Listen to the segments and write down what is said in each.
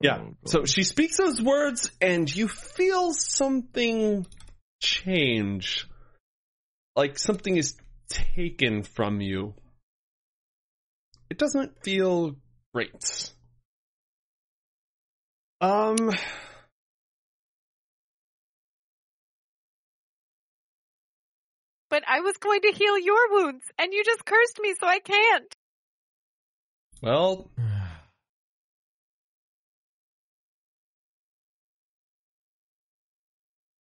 Yeah. Oh, so she speaks those words, and you feel something change. Like something is taken from you. It doesn't feel great. Um. But I was going to heal your wounds, and you just cursed me, so I can't. Well,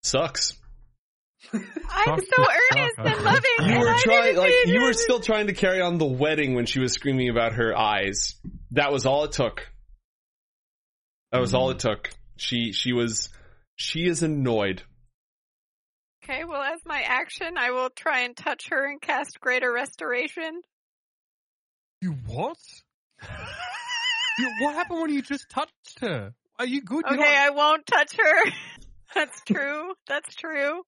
sucks. I'm Sucks so earnest and I loving. think. You were trying, like, you were still trying to carry on the wedding when she was screaming about her eyes. That was all it took. That was all it mm-hmm. took. She, she was, she is annoyed. Okay, well, as my action, I will try and touch her and cast Greater Restoration. You what? you, what happened when you just touched her? Are you good? Okay, not- I won't touch her. That's true. That's true.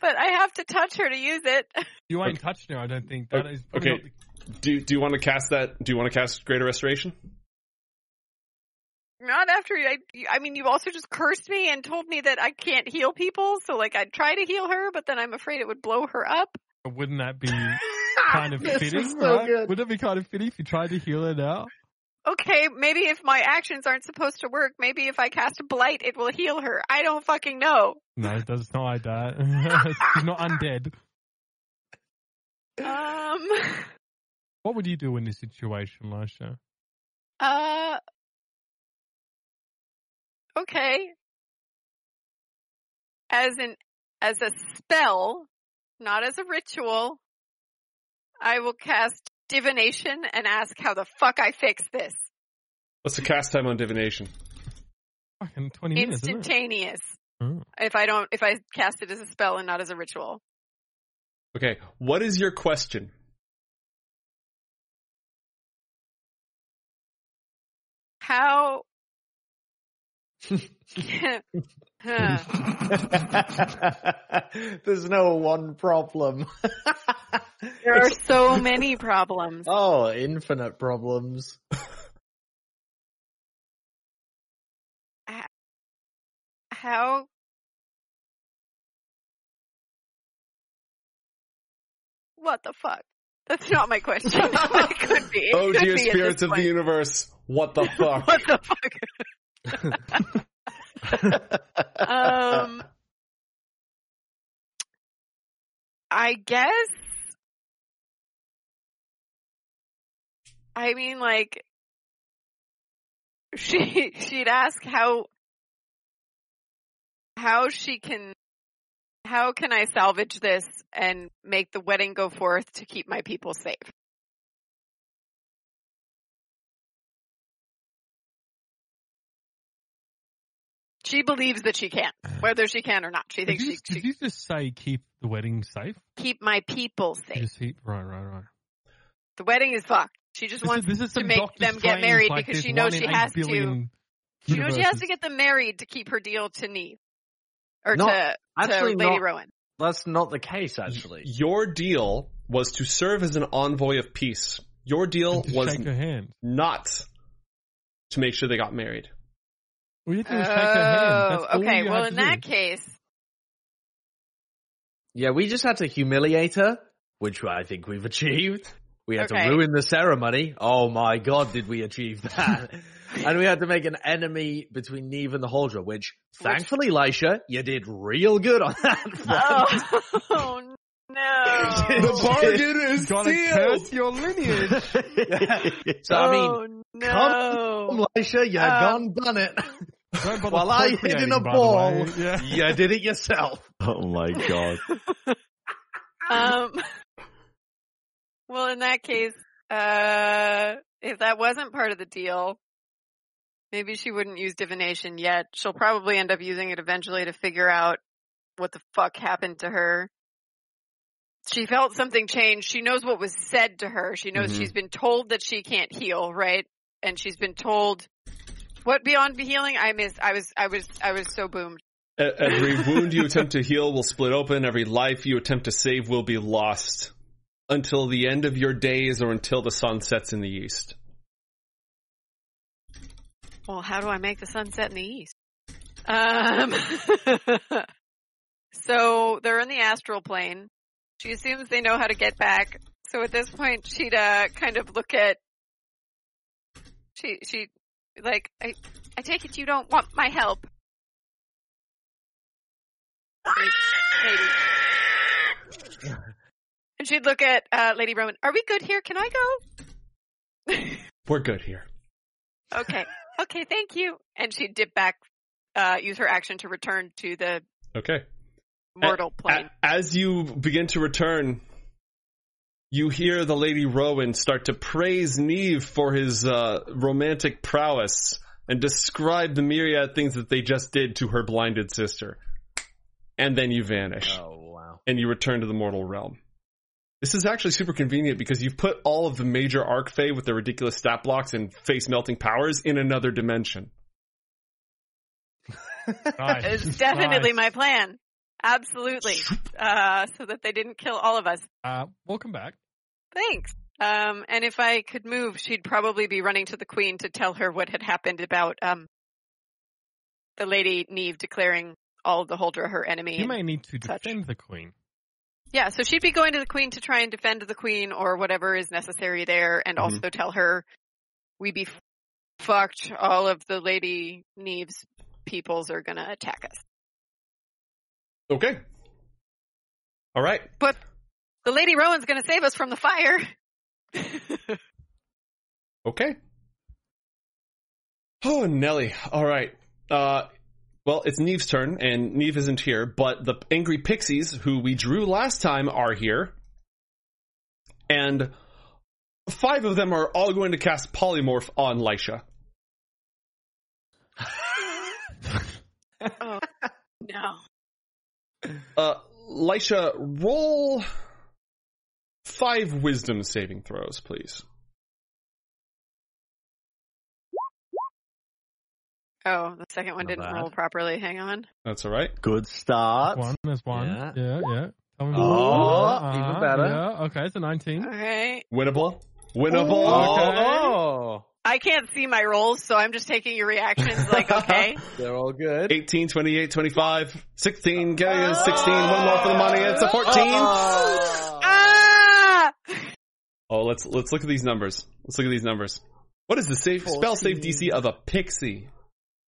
But I have to touch her to use it. you ain't touched her. I don't think that is. Okay. not the- Do, do you want to cast that? Do you want to cast Greater Restoration? Not after I. I mean, you also just cursed me and told me that I can't heal people. So, like, I'd try to heal her, but then I'm afraid it would blow her up. Wouldn't that be kind of fitting? so right? good. Would that be kind of fitting if you tried to heal her now? Okay, maybe if my actions aren't supposed to work, maybe if I cast a blight, it will heal her. I don't fucking know. No, it does not like that. She's not undead. Um. What would you do in this situation, Lisha? Uh. Okay. As an as a spell, not as a ritual, I will cast divination and ask how the fuck I fix this. What's the cast time on divination? Fucking 20 minutes, isn't it? Instantaneous. Oh. If I don't, if I cast it as a spell and not as a ritual. Okay, what is your question? How? There's no one problem. There are so many problems. oh, infinite problems. How? What the fuck? That's not my question. it could be. It oh could dear be spirits of the universe, what the fuck? What the fuck? um, I guess. I mean, like, she she'd ask how how she can how can I salvage this and make the wedding go forth to keep my people safe. She believes that she can, whether she can or not. She Did thinks you, she, did she you just say keep the wedding safe? keep my people safe. Keep, right, right, right. The wedding is fucked. She just This wants is, this is to make Doctor them get married like because she knows she has to. billion She knows she has to get them married to keep her deal to Neve. Or Not- to, to actually Lady not- Rowan. That's not the case, actually. Your deal was to serve as an envoy of peace. Your deal And to was shake her hand. not to make sure they got married. All you have to do is shake her hand. Oh, okay. you Well, in that do. case, Yeah, we just had to humiliate her, which I think we've achieved. We had Okay. to ruin the ceremony. Oh my god, did we achieve that? and we had to make an enemy between Neve and the Holdra, which, thankfully, Lisha, you did real good on that front. oh, oh no. The bargain is Gotta sealed. curse your lineage. so, I mean, oh, no. come Lisha, you Um, gone done it. Don't While I hid in a the ball. Yeah. you did it yourself. Oh my god. Um, well, in that case, uh, if that wasn't part of the deal, maybe she wouldn't use divination yet. She'll probably end up using it eventually to figure out what the fuck happened to her. She felt something change. She knows what was said to her. She knows Mhm. she's been told that she can't heal, right? And she's been told what beyond healing. I missed. I was. I was. I was so boomed. Every wound you attempt to heal will split open. Every life you attempt to save will be lost until the end of your days or until the sun sets in the east. Well, how do I make the sun set in the east? Um, so they're in the astral plane. She assumes they know how to get back. So at this point, she'd uh, kind of look at. She she like I I take it you don't want my help. Maybe. Maybe. And she'd look at uh, Lady Rowan. Are we good here? Can I go? We're good here. okay. Okay. Thank you. And she'd dip back, uh, use her action to return to the Okay. mortal A- plane. as you begin to return, you hear the Lady Rowan start to praise Neve for his uh, romantic prowess and describe the myriad things that they just did to her blinded sister. And then you vanish. Oh wow. and you return to the mortal realm. This is actually super convenient because you've put all of the major archfey with their ridiculous stat blocks and face melting powers in another dimension. Nice. It's definitely Nice. my plan. Absolutely. Uh, so that they didn't kill all of us. Uh, welcome back. Thanks. Um, and if I could move, she'd probably be running to the queen to tell her what had happened about, um, the lady Neve declaring all of the Holdra her enemy. You and- may need to such. defend the queen. Yeah, so she'd be going to the queen to try and defend the queen or whatever is necessary there, and Mhm. also tell her we be f- fucked. All of the Lady Neve's peoples are gonna attack us. Okay. All right. But the Lady Rowan's gonna save us from the fire. Okay. Oh, Nelly. All right. Uh, well, it's Neve's turn, and Neve isn't here, but the angry pixies who we drew last time are here. And five of them are all going to cast polymorph on Lisha. oh no. Uh, roll five wisdom saving throws, please. Oh, the second one Not didn't bad. roll properly. Hang on. That's all right. Good start. One, there's one. Yeah. Yeah, yeah. Tell me Oh, more. even Uh-huh, better. Yeah, okay, it's a 19. Okay. Winnable. Winnable. Okay. Oh, I can't see my rolls, so I'm just taking your reactions like, okay. they're all good. 18, 28, 25, 16, get you 16, one more for the money, it's a 14. Oh. ah! Oh, let's let's look at these numbers. Let's look at these numbers. What is the safe spell save DC of a pixie?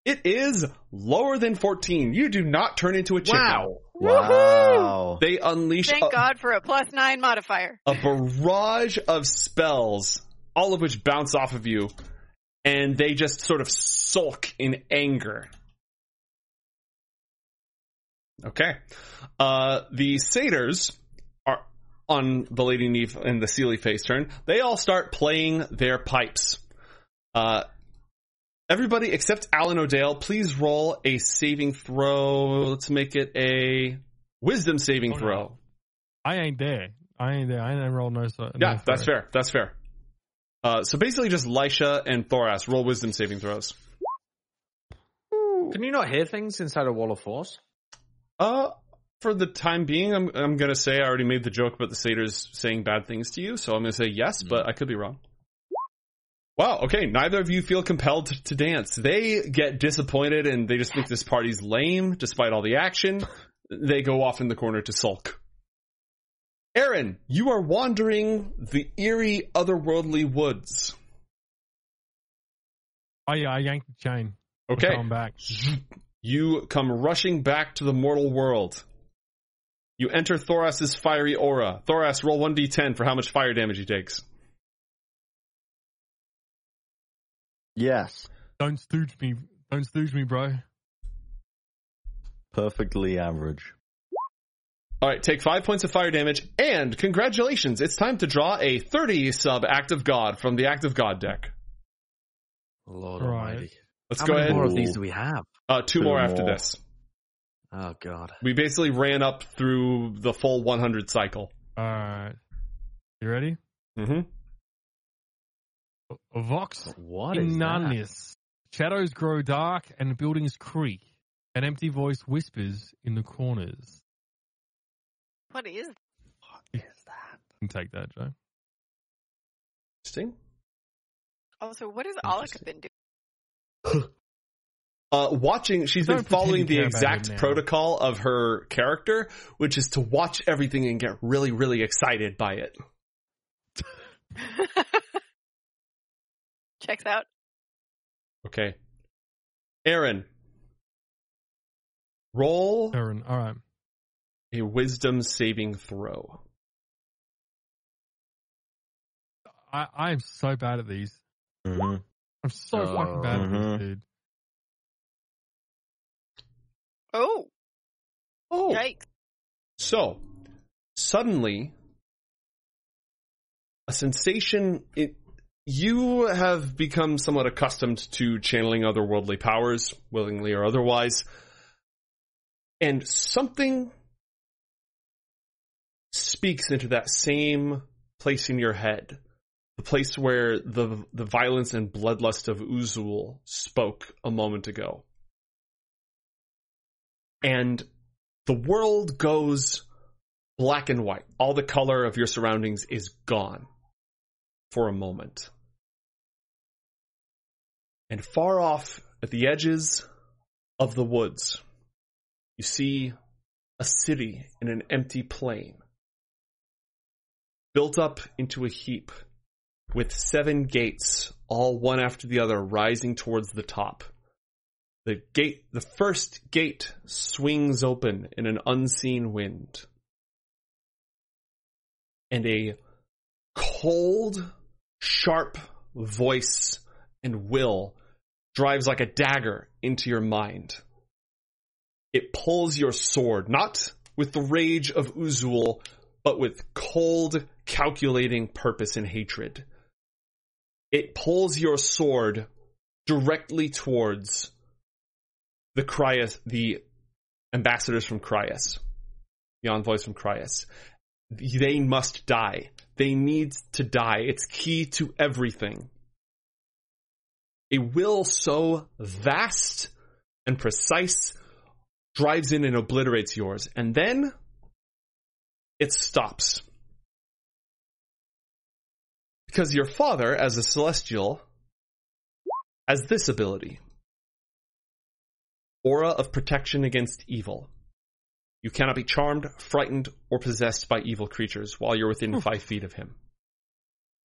It is lower than 14. You do not turn into a chicken. Wow. Wow. They unleash Thank a, God for a plus nine modifier. a barrage of spells, all of which bounce off of you, and they just sort of sulk in anger. Okay. Uh, the satyrs are on the Lady Neve and the Seelie Fae turn. They all start playing their pipes. Uh, everybody except Alan O'Dale, please roll a saving throw. Let's make it a wisdom saving Oh, no. throw. I ain't there. I ain't there. I ain't rolled no. so- Yeah, no that's fair. That's fair. Uh, so basically, just Lisha and Thoras roll wisdom saving throws. Can you not hear things inside a wall of force? Uh, for the time being, I'm I'm gonna say I already made the joke about the satyrs saying bad things to you, so I'm gonna say yes, but I could be wrong. Wow. Okay. Neither of you feel compelled to, dance. They get disappointed and they just think this party's lame, despite all the action. They go off in the corner to sulk. Aaron, you are wandering the eerie, otherworldly woods. Oh yeah, I yanked the chain. Okay. back. You come rushing back to the mortal world. You enter Thoras's fiery aura. Thoras, roll 1d10 for how much fire damage he takes. Yes. Don't stooge me. Don't stooge me, bro. Perfectly average. Alright, take 5 points of fire damage, and congratulations, it's time to draw a 30 sub Act of God from the Act of God deck. Lord Right. Almighty. Let's How go many ahead. more of these do we have? Uh, two Two more after this. Oh God. We basically ran up through the full 100 cycle. Alright. You ready? hmm Vox What is that? Inanius. Shadows grow dark and buildings creak. An empty voice whispers in the corners. What is? What is You can take that, Joe. Interesting. also what has Alec been doing? Uh, watching, she's Don't been following the exact protocol of her character, which is to watch everything and get really, really excited by it. Checks out. Okay. Aaron. Roll Aaron, all right. a wisdom saving throw. I I am so bad at these. hmm I'm so fucking bad at Mhm. these, dude. Oh, Oh. yikes. So, suddenly, a sensation. It, you have become somewhat accustomed to channeling otherworldly powers, willingly or otherwise, and something speaks into that same place in your head, the place where the the violence and bloodlust of Uzul spoke a moment ago, and the world goes black and white. All the color of your surroundings is gone for a moment. And far off at the edges of the woods, you see a city in an empty plain, built up into a heap, with seven gates, all one after the other, rising towards the top. The gate, the first gate swings open in an unseen wind. And a cold, sharp voice and will drives like a dagger into your mind. It pulls your sword, not with the rage of Uzul, but with cold, calculating purpose and hatred. It pulls your sword directly towards the Cryas, the ambassadors from Cryas, the envoys from Cryas. They must die. They need to die. It's key to everything. A will so vast and precise drives in and obliterates yours, and then it stops. Because your father, as a celestial, has this ability aura of protection against evil. You cannot be charmed, frightened, or possessed by evil creatures while you're within hmm. five feet of him.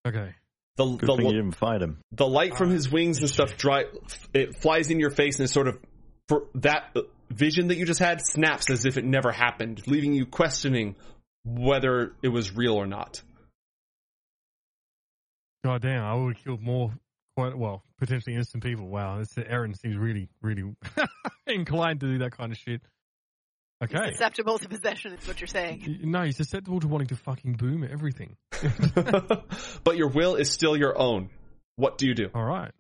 Okay. The, Good the, thing you didn't fight him. the light from his wings and stuff dry, it flies in your face and it sort of for that vision that you just had snaps as if it never happened, leaving you questioning whether it was real or not. God damn, I would have killed more, quite well, potentially innocent people. Wow, this Aaron seems really, really inclined to do that kind of shit. Okay. Susceptible to possession is what you're saying. Y- No, he's susceptible to wanting to fucking boom everything. but your will is still your own. What do you do? All right.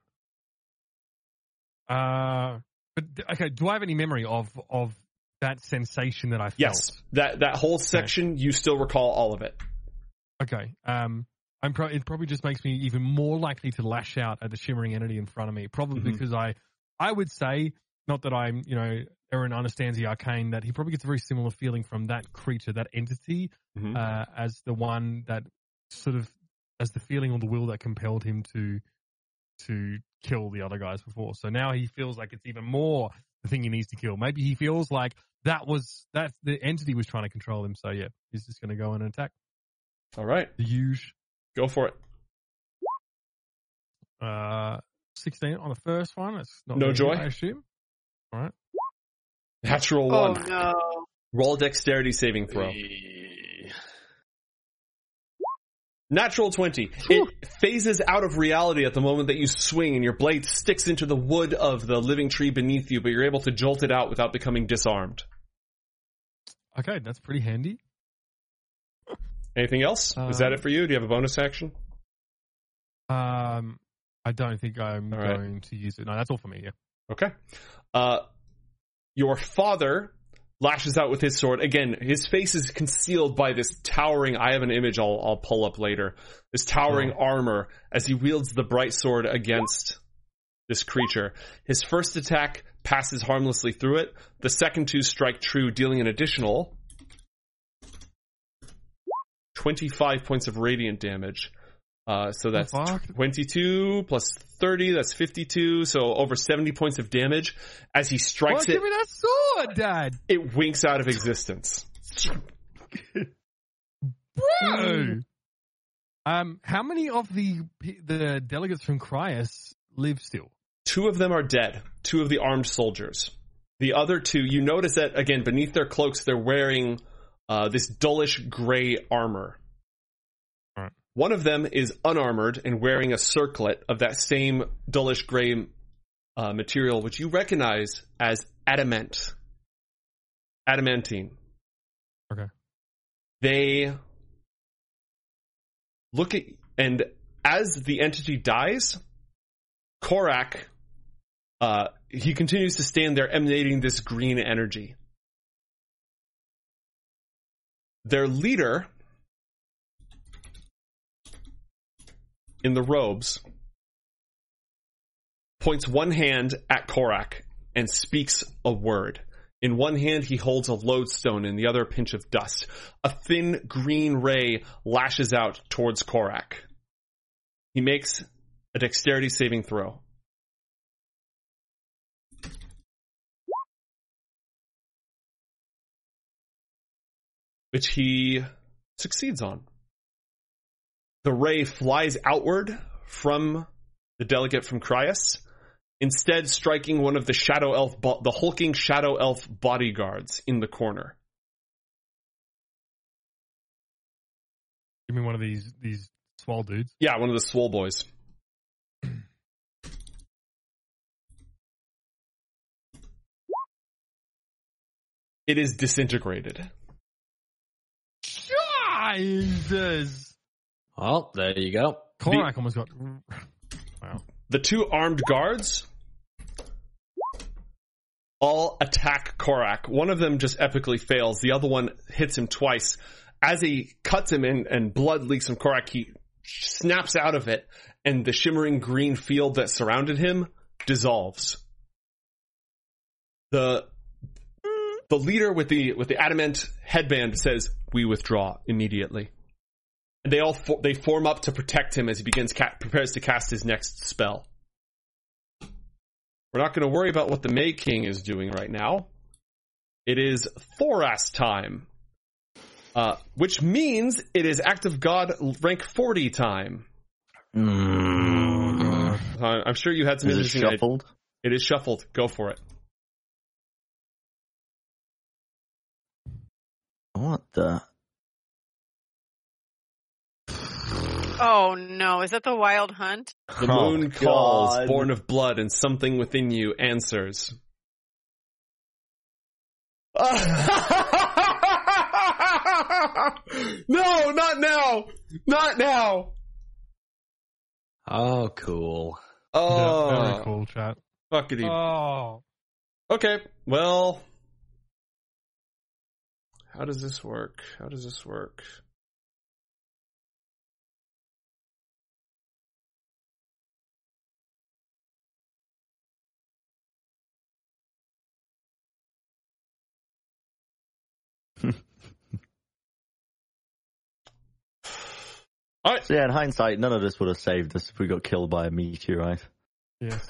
Uh, but okay. Do I have any memory of of that sensation that I felt? Yes, that that whole section you still recall all of it. Okay. Um, I'm pro- it probably just makes me even more likely to lash out at the shimmering entity in front of me. Probably Mhm. because I, I would say, not that I'm, you know, Aaron understands the arcane, that he probably gets a very similar feeling from that creature, that entity, Mhm. uh, as the one that sort of, as the feeling or the will that compelled him to, to kill the other guys before. So now he feels like it's even more the thing he needs to kill. Maybe he feels like that was that the entity was trying to control him. So yeah, he's just going to go and attack All right, the huge. go for it. Uh, 16 on the first one. It's not No joy? good, I assume. All right. Natural Oh one. no. Roll dexterity saving throw. Natural 20. It phases out of reality at the moment that you swing and your blade sticks into the wood of the living tree beneath you, but you're able to jolt it out without becoming disarmed. Okay, that's pretty handy. Anything else? Is Um, that it for you? Do you have a bonus action? Um, I don't think I'm All right. going to use it. No, that's all for me. Yeah. Okay. Uh, your father lashes out with his sword. Again, his face is concealed by this towering, I have an image I'll, I'll pull up later. This towering hmm. armor as he wields the bright sword against this creature. His first attack passes harmlessly through it. The second two strike true, dealing an additional 25 points of radiant damage. Uh, so that's fuck? 22 plus 30, that's 52, so over 70 points of damage. As he Well, strikes give it, me that sword, Dad. it winks out of existence. Bro. Um, how many of the the delegates from Cryas live still? Two of them are dead, two of the armed soldiers. The other two, you notice that, again, beneath their cloaks, they're wearing uh, this dullish gray armor. One of them is unarmored and wearing a circlet of that same dullish gray uh, material, which you recognize as adamant. Adamantine. Okay. They look at, and as the entity dies, Korak, uh, he continues to stand there emanating this green energy. Their leader in the robes points one hand at Korak and speaks a word. In one hand, he holds a lodestone, in the other, a pinch of dust. A thin green ray lashes out towards Korak. He makes a dexterity saving throw. Which he succeeds on. The ray flies outward from the delegate from Cryas, instead striking one of the shadow elf, bo- the hulking shadow elf bodyguards in the corner. Give me one of these these small dudes. Yeah, one of the swole boys. It is disintegrated. Jesus. Well, there you go. Korak almost got. Wow. The two armed guards all attack Korak. One of them just epically fails. The other one hits him twice. As he cuts him in and blood leaks from Korak, he snaps out of it and the shimmering green field that surrounded him dissolves. The the leader with the with the adamant headband says, "We withdraw immediately." And they all they form up to protect him as he begins ca- prepares to cast his next spell. We're not going to worry about what the May King is doing right now. It is Thoras time, uh, which means it is Act of god rank forty time. Mm. Uh, I'm sure you had some Is it interesting. shuffled? It is shuffled. Go for it. What the? Oh no, is that the wild hunt? The Oh, moon calls, God. born of blood, and something within you answers. no, not now! Not now! Oh, cool. Oh, Yeah, very cool chat. fuckity. Oh. Okay, well. How does this work? How does this work? Alright, So yeah, in hindsight, none of this would have saved us if we got killed by a meteorite. Yes.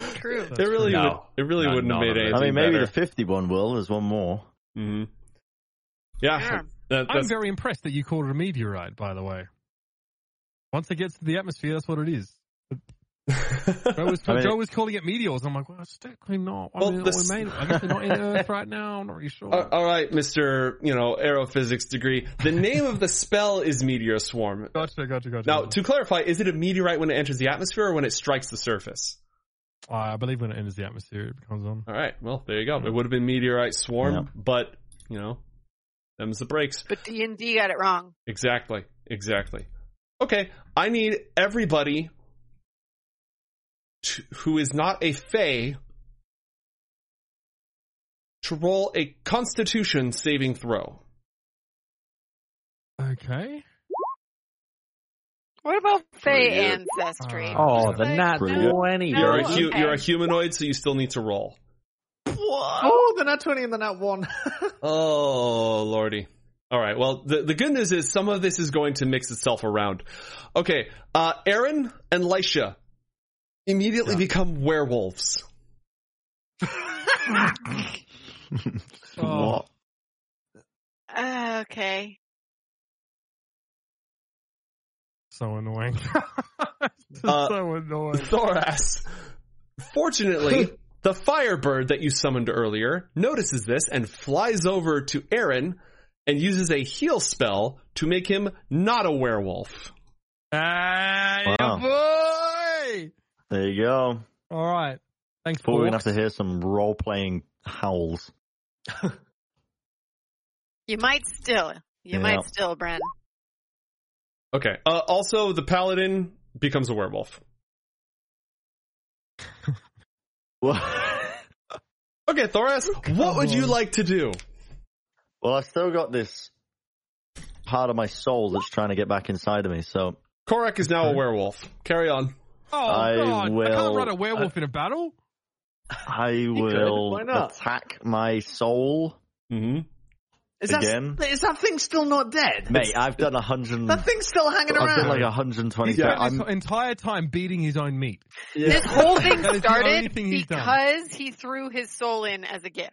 True. it really No. would, it really No, wouldn't have made of it. anything I mean, maybe better. the 51 will. There's one more. hmm Yeah, Yeah. that- I'm very impressed that you called it a meteorite, by the way. Once it gets to the atmosphere, that's what it is. Joe was, I mean- Joe was calling it meteors. I'm like, well, it's technically not. I, Well, mean, this- we made. I guess they're not in Earth right now. I'm not really sure. Uh, all right, Mister, you know, aerophysics degree. The name of the spell is meteor swarm. gotcha, gotcha, gotcha. Now, to clarify, is it a meteorite when it enters the atmosphere or when it strikes the surface? Uh, I believe when it enters the atmosphere, it becomes on. All right, well, there you go. It would have been meteorite swarm, Yeah. but you know, them's the breaks. But D and D got it wrong. Exactly, exactly. Okay, I need everybody to, who is not a fae to roll a Constitution saving throw. Okay. What about Fey ancestry? Oh, Oh, the Fey- nat Pretty 20. No, You're a okay. you're a humanoid, so you still need to roll. Oh, the nat 20 and the nat 1. Oh lordy. All right. Well, the, the good news is some of this is going to mix itself around. Okay. Uh, Aaron and Lisha immediately Yeah. become werewolves. Oh. Uh, okay. So annoying. Just Uh, so annoying. Thoras. Fortunately, the Firebird that you summoned earlier notices this and flies over to Aaron and uses a heal spell to make him not a werewolf. Ah, Wow. Yeah, boy! There you go. All right. Thanks, But we're gonna have to hear some role playing howls. You might still. You Yeah. might still, Bren. Okay. Uh, also, the Paladin becomes a werewolf. Well, Okay, Thoras, what would you like to do? well, I still got this part of my soul that's trying to get back inside of me. So Korak is now a werewolf. Carry on. Oh, I God. I can't will- run a werewolf in a battle. I will Why not? attack my soul, Mm-hmm. Is Again? that is that thing still not dead? mate. I've done a hundred. that thing's still hanging I've done around. like 120. He spent I'm, this entire time beating his own meat. This whole thing That is the only started thing he's done. because he threw his soul in as a gift.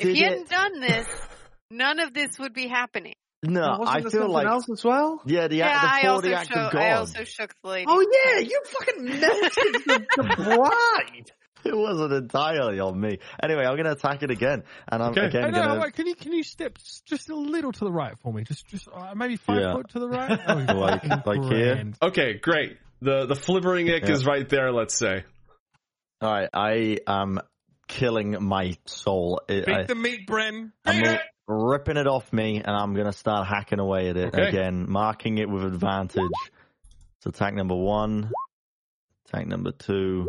If he it- hadn't done this, none of this would be happening. No, I there feel something like else as well. yeah, the, yeah, act, I also, the act shook, of God. I also shook the lady. Oh yeah, you fucking melted the, the bride. It wasn't entirely on me. Anyway, I'm gonna attack it again, and I'm Okay. again Hey, no, gonna. wait, can you can you step just a little to the right for me? Just just uh, maybe five Yeah. foot to the right. Oh, Like- fucking like here? Okay, great. The the flibbering ick Yeah. is right there, let's say. All right, I am killing my soul. It- Beat I, the meat, Bren. I'm Beat it. Ripping it off me, and I'm gonna start hacking away at it Okay. again, marking it with advantage. So attack number one, attack number two,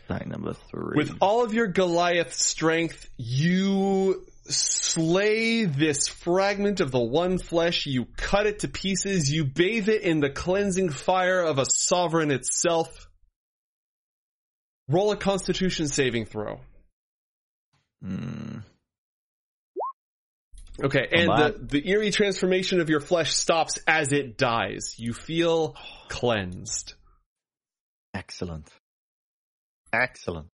attack number three. With all of your Goliath strength, you slay this fragment of the one flesh, you cut it to pieces, you bathe it in the cleansing fire of a sovereign itself. Roll a constitution saving throw. Hmm. Okay, and the, the eerie transformation of your flesh stops as it dies. You feel cleansed. excellent, excellent.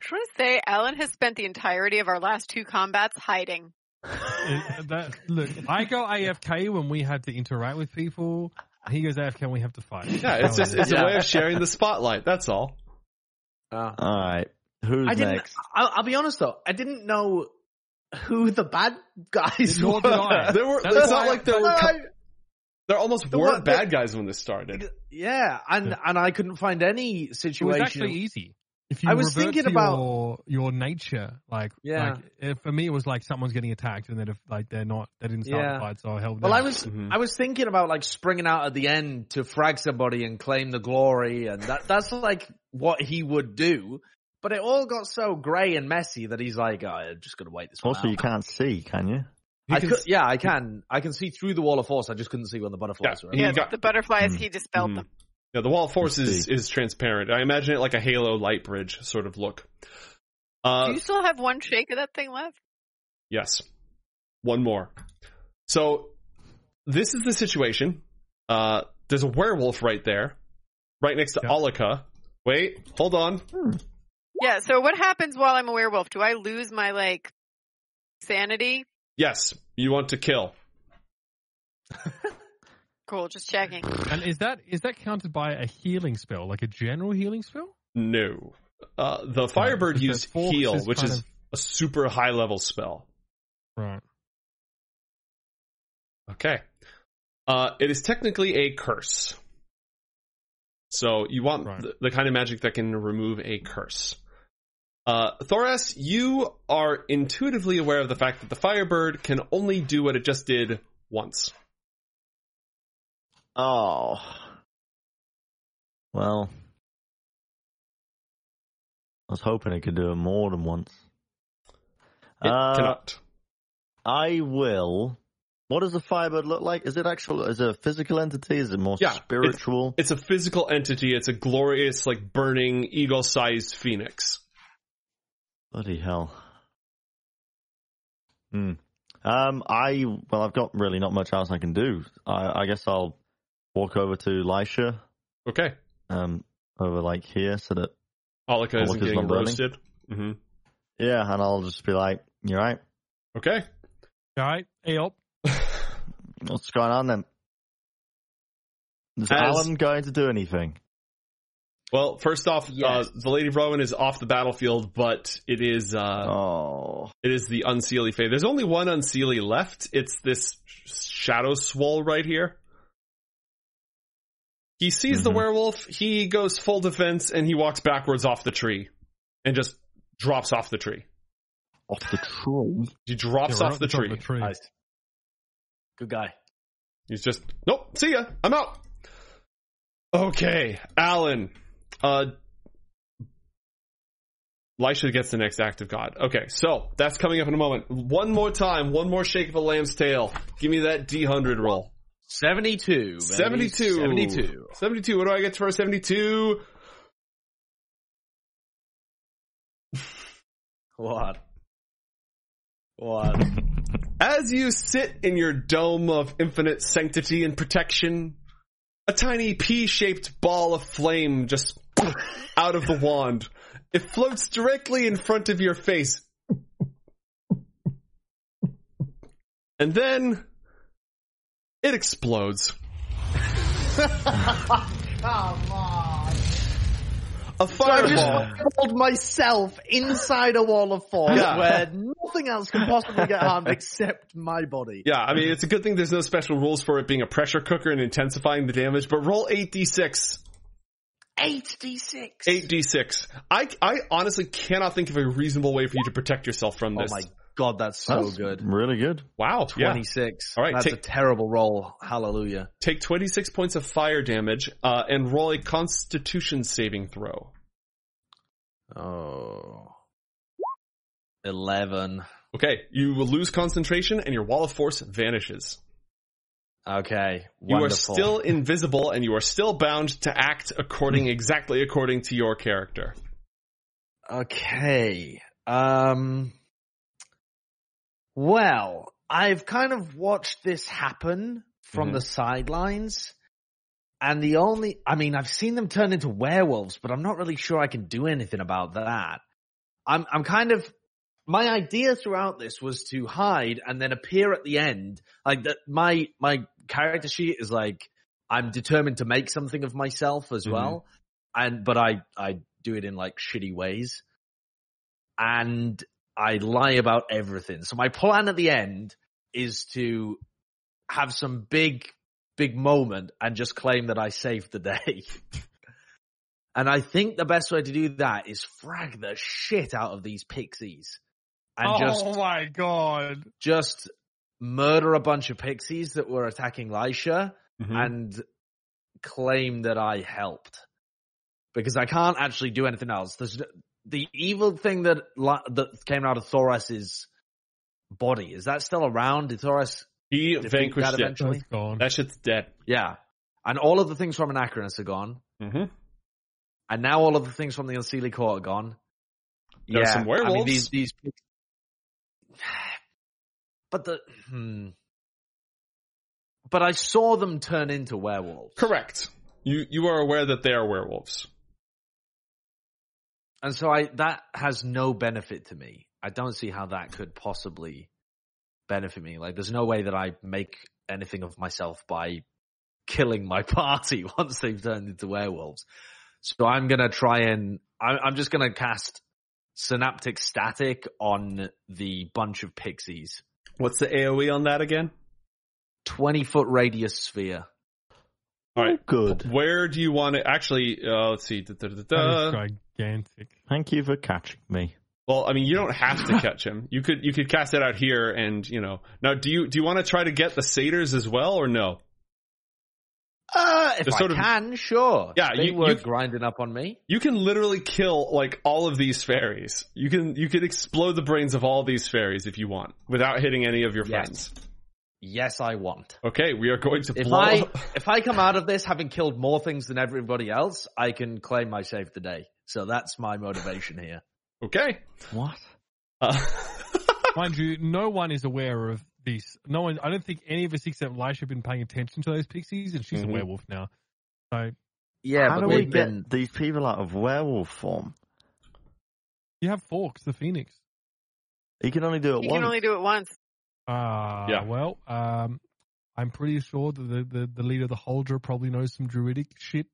trying to say, Alan has spent the entirety of our last two combats hiding. It- that, look, I go AFK when we had to interact with people. He goes AFK when we have to fight. Yeah, it's just it's a way of sharing the spotlight. That's all. Uh, All right, who's I didn't. next? I'll, I'll be honest though, I didn't know who the bad guys were. did I. There were. That's it's why- not like there were. I- co- There almost The weren't one- bad guys when this started. yeah, and and I couldn't find any situation. It was situation. actually easy. If you I was thinking to about- your, your nature, like, Yeah. like if, for me it was like someone's getting attacked and then if like they're not, they didn't start Yeah. the fight, so I held. well, down. I was Mhm. I was thinking about like springing out at the end to frag somebody and claim the glory, and that that's like what he would do. But it all got so grey and messy that he's like, oh, I'm just gonna wait this one Also, out. you can't see, can you? He I can could, yeah, I can. I can see through the wall of force. I just couldn't see when the butterflies Yeah, were. Yeah, got- the butterflies, Hmm. he dispelled Mhm. them. Yeah, the wall of force is, is transparent. I imagine it like a halo light bridge sort of look. Uh, Do you still have one shake of that thing left? yes. One more. So this is the situation. Uh, there's a werewolf right there, right next to Yeah. Alika. Wait, hold on. Yeah, so what happens while I'm a werewolf? Do I lose my, like, sanity? Yes, you want to kill. Cool, just checking. and is that is that counted by a healing spell, like a general healing spell? No. Uh, the Firebird because used heal, is which is of- a super high level spell. Right. Okay. Uh, it is technically a curse. So you want Right. the, the kind of magic that can remove a curse. Uh, Thoras, you are intuitively aware of the fact that the Firebird can only do what it just did once. Oh. Well. I was hoping it could do it more than once. It Uh, cannot. I will. What does the Firebird look like? Is it actual? Is it a physical entity? Is it more Yeah, it's- spiritual? It's a physical entity. It's a glorious, like burning eagle-sized phoenix. Bloody hell. Hmm. Um, I well, I've got really not much else I can do. I, I guess I'll walk over to Lisha, Okay. um, over like here, so that Alika Alika's isn't getting not burning? roasted. hmm yeah, and I'll just be like, "You're right? Okay. All right, help. What's going on then? Is As- Alan going to do anything? Well, first off, Yes. uh, the Lady of Rowan is off the battlefield, but it is uh, oh, it is the Unseelie Fae. There's only one Unseelie left. It's this Shadow Swole right here. He sees the Mhm. werewolf. He goes full defense, and he walks backwards off the tree, and just drops off the tree. off the tree. He drops Yeah, off the top tree. of the tree. Nice. Good guy. He's just nope. See ya. I'm out. Okay, Alan. Uh, Lisha gets the next act of God. Okay, so that's coming up in a moment. One more time, one more shake of a lamb's tail. Give me that D hundred roll. 72. baby. 72. 72. 72. What do I get for a 72? What? What? As you sit in your dome of infinite sanctity and protection, a tiny pea-shaped ball of flame just out of the wand. It floats directly in front of your face. And then it explodes. Come on. A So I just hold myself inside a wall of force Yeah. where nothing else can possibly get harmed except my body. Yeah, I mean, it's a good thing there's no special rules for it being a pressure cooker and intensifying the damage, but roll 8d6. 8d6. 8d6. I, I honestly cannot think of a reasonable way for you to protect yourself from this. Oh my god, that's so That's good. Really good. Wow. Yeah. 26. All right, That's take- a terrible roll. Hallelujah. Take 26 points of fire damage, uh, and roll a constitution saving throw. Oh. 11. Okay, you will lose concentration and your wall of force vanishes. Okay. You are still invisible and you are still bound to act according exactly according to your character. Okay. Um. Well, I've kind of watched this happen from Mhm. the sidelines. And the only, I mean, I've seen them turn into werewolves, but I'm not really sure I can do anything about that. I'm, I'm kind of, my idea throughout this was to hide and then appear at the end. Like that, my, my character sheet is like, I'm determined to make something of myself as Mhm. well. And, but I, I do it in like shitty ways. And I lie about everything. So my plan at the end is to have some big, big moment and just claim that I saved the day. and I think the best way to do that is frag the shit out of these pixies and oh just, my god. just murder a bunch of pixies that were attacking Lisha Mm-hmm. and claim that I helped because I can't actually do anything else. There's the evil thing that that came out of Thoras's body. Is that still around? Did Thoris? He vanquished that it. eventually? That's gone. That shit's dead. Yeah, and all of the things from Anachronus are gone, Mm-hmm. and now all of the things from the Unseelie Court are gone. There are yeah, some I mean these these. But the hmm. But I saw them turn into werewolves. Correct. You you are aware that they are werewolves. And so I that has no benefit to me. I don't see how that could possibly benefit me. Like there's no way that I make anything of myself by killing my party once they've turned into werewolves. So I'm gonna try and I'm, I'm just gonna cast synaptic static on the bunch of pixies. What's the AoE on that again? Twenty foot radius sphere. All right. Good. Where do you want to actually? Uh, let's see. Da, da, da, da. is gigantic. Thank you for catching me. Well, I mean, you don't have to catch him. You could you could cast it out here, and you know. Now, do you do you want to try to get the satyrs as well, or no? Uh, if They're I sort of- can, sure. Yeah, they you- were you- grinding up on me. You can literally kill like all of these fairies. You can you could explode the brains of all these fairies if you want, without hitting any of your Yes. friends. Yes, I want. Okay, we are going to If blow. I if I come out of this having killed more things than everybody else, I can claim I saved the day. So that's my motivation here. okay. What? Uh, Mind you, no one is aware of this. No one, I don't think any of us except Lisha have been paying attention to those pixies, and she's Mhm. a werewolf now. So Yeah, How but do we get been. these people out of werewolf form? you have Fawkes, the phoenix. He can only do it You once. can only do it once. Ah, Yeah. Well, um, I'm pretty sure that the, the, the leader of the Huldra probably knows some druidic shit.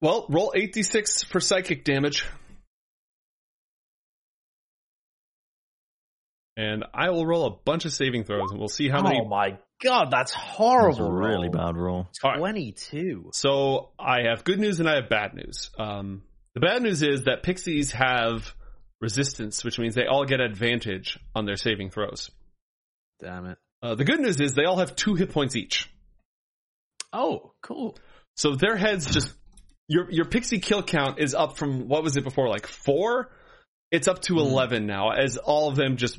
Well, roll 8d6 for psychic damage. And I will roll a bunch of saving throws and we'll see how many. Oh my god, that's That's horrible. a really roll. bad roll. All right. Twenty-two. So I have good news and I have bad news. Um, the bad news is that pixies have resistance, which means they all get advantage on their saving throws. Damn it. Uh, the good news is they all have two hit points each. Oh, cool. So their heads just your your pixie kill count is up from what was it before like four? It's up to Hmm. eleven now as all of them just.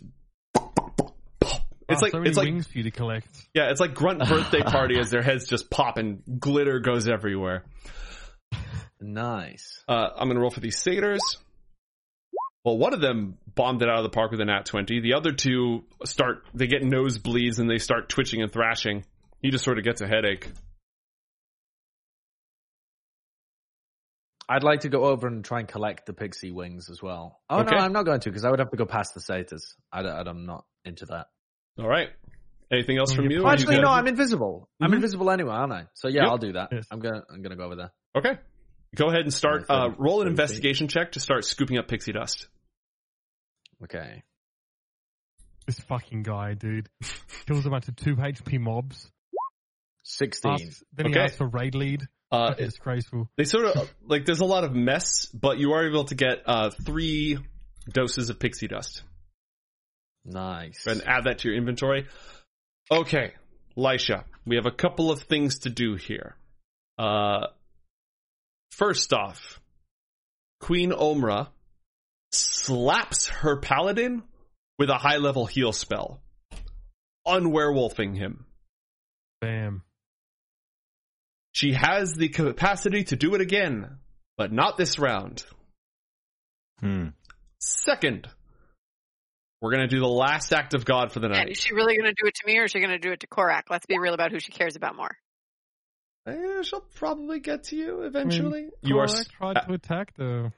It's Ah, like so many it's like wings for you to collect. yeah, it's like grunt birthday party as their heads just pop and glitter goes everywhere. Nice. Uh, I'm gonna roll for these satyrs. Well, one of them bombed it out of the park with an at twenty. The other two start they get nosebleeds and they start twitching and thrashing. He just sort of gets a headache. I'd like to go over and try and collect the pixie wings as well. Oh Okay. no, I'm not going to because I would have to go past the satyrs. I, am not into that. All right. Anything else from you- you? Actually, You no, I'm invisible. I'm Mhm. invisible anyway, aren't I? So yeah, Yep. I'll do that. Yes. I'm gonna I'm gonna go over there. Okay. Go ahead and start. Uh, roll an investigation check to start scooping up pixie dust. Okay. This fucking guy, dude, kills a bunch of two HP mobs. Sixteen. Asks, then he Okay. asks for raid lead. Uh, Fucking disgraceful. they sort of like there's a lot of mess, but you are able to get uh, three doses of pixie dust Nice. and add that to your inventory. Okay, Lisha, we have a couple of things to do here. Uh, first off, Queen Omra slaps her paladin with a high level heal spell, unwerewolfing him. Bam. She has the capacity to do it again, but not this round. Hmm. Second, we're going to do the last act of God for the And night. is she really going to do it to me or is she going to do it to Korak? Let's be real about who she cares about more. Eh, she'll probably get to you eventually. you are. Korak tried to attack though.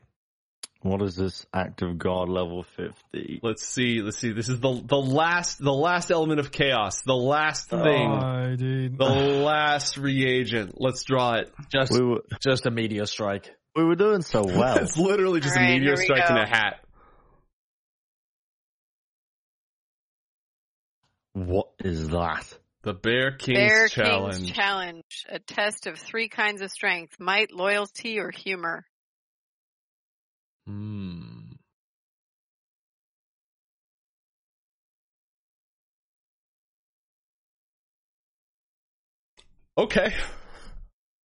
What is this act of God level 50? Let's see. Let's see. This is the the last the last element of chaos. The last thing. Oh, dude. The last reagent. Let's draw it. just We were, just a meteor strike. we were doing so well. It's literally just a meteor strike in go. a hat. What is that? The Bear King's Bear challenge. King's Challenge. A test of three kinds of strength. Might, loyalty, or humor. Hmm. okay,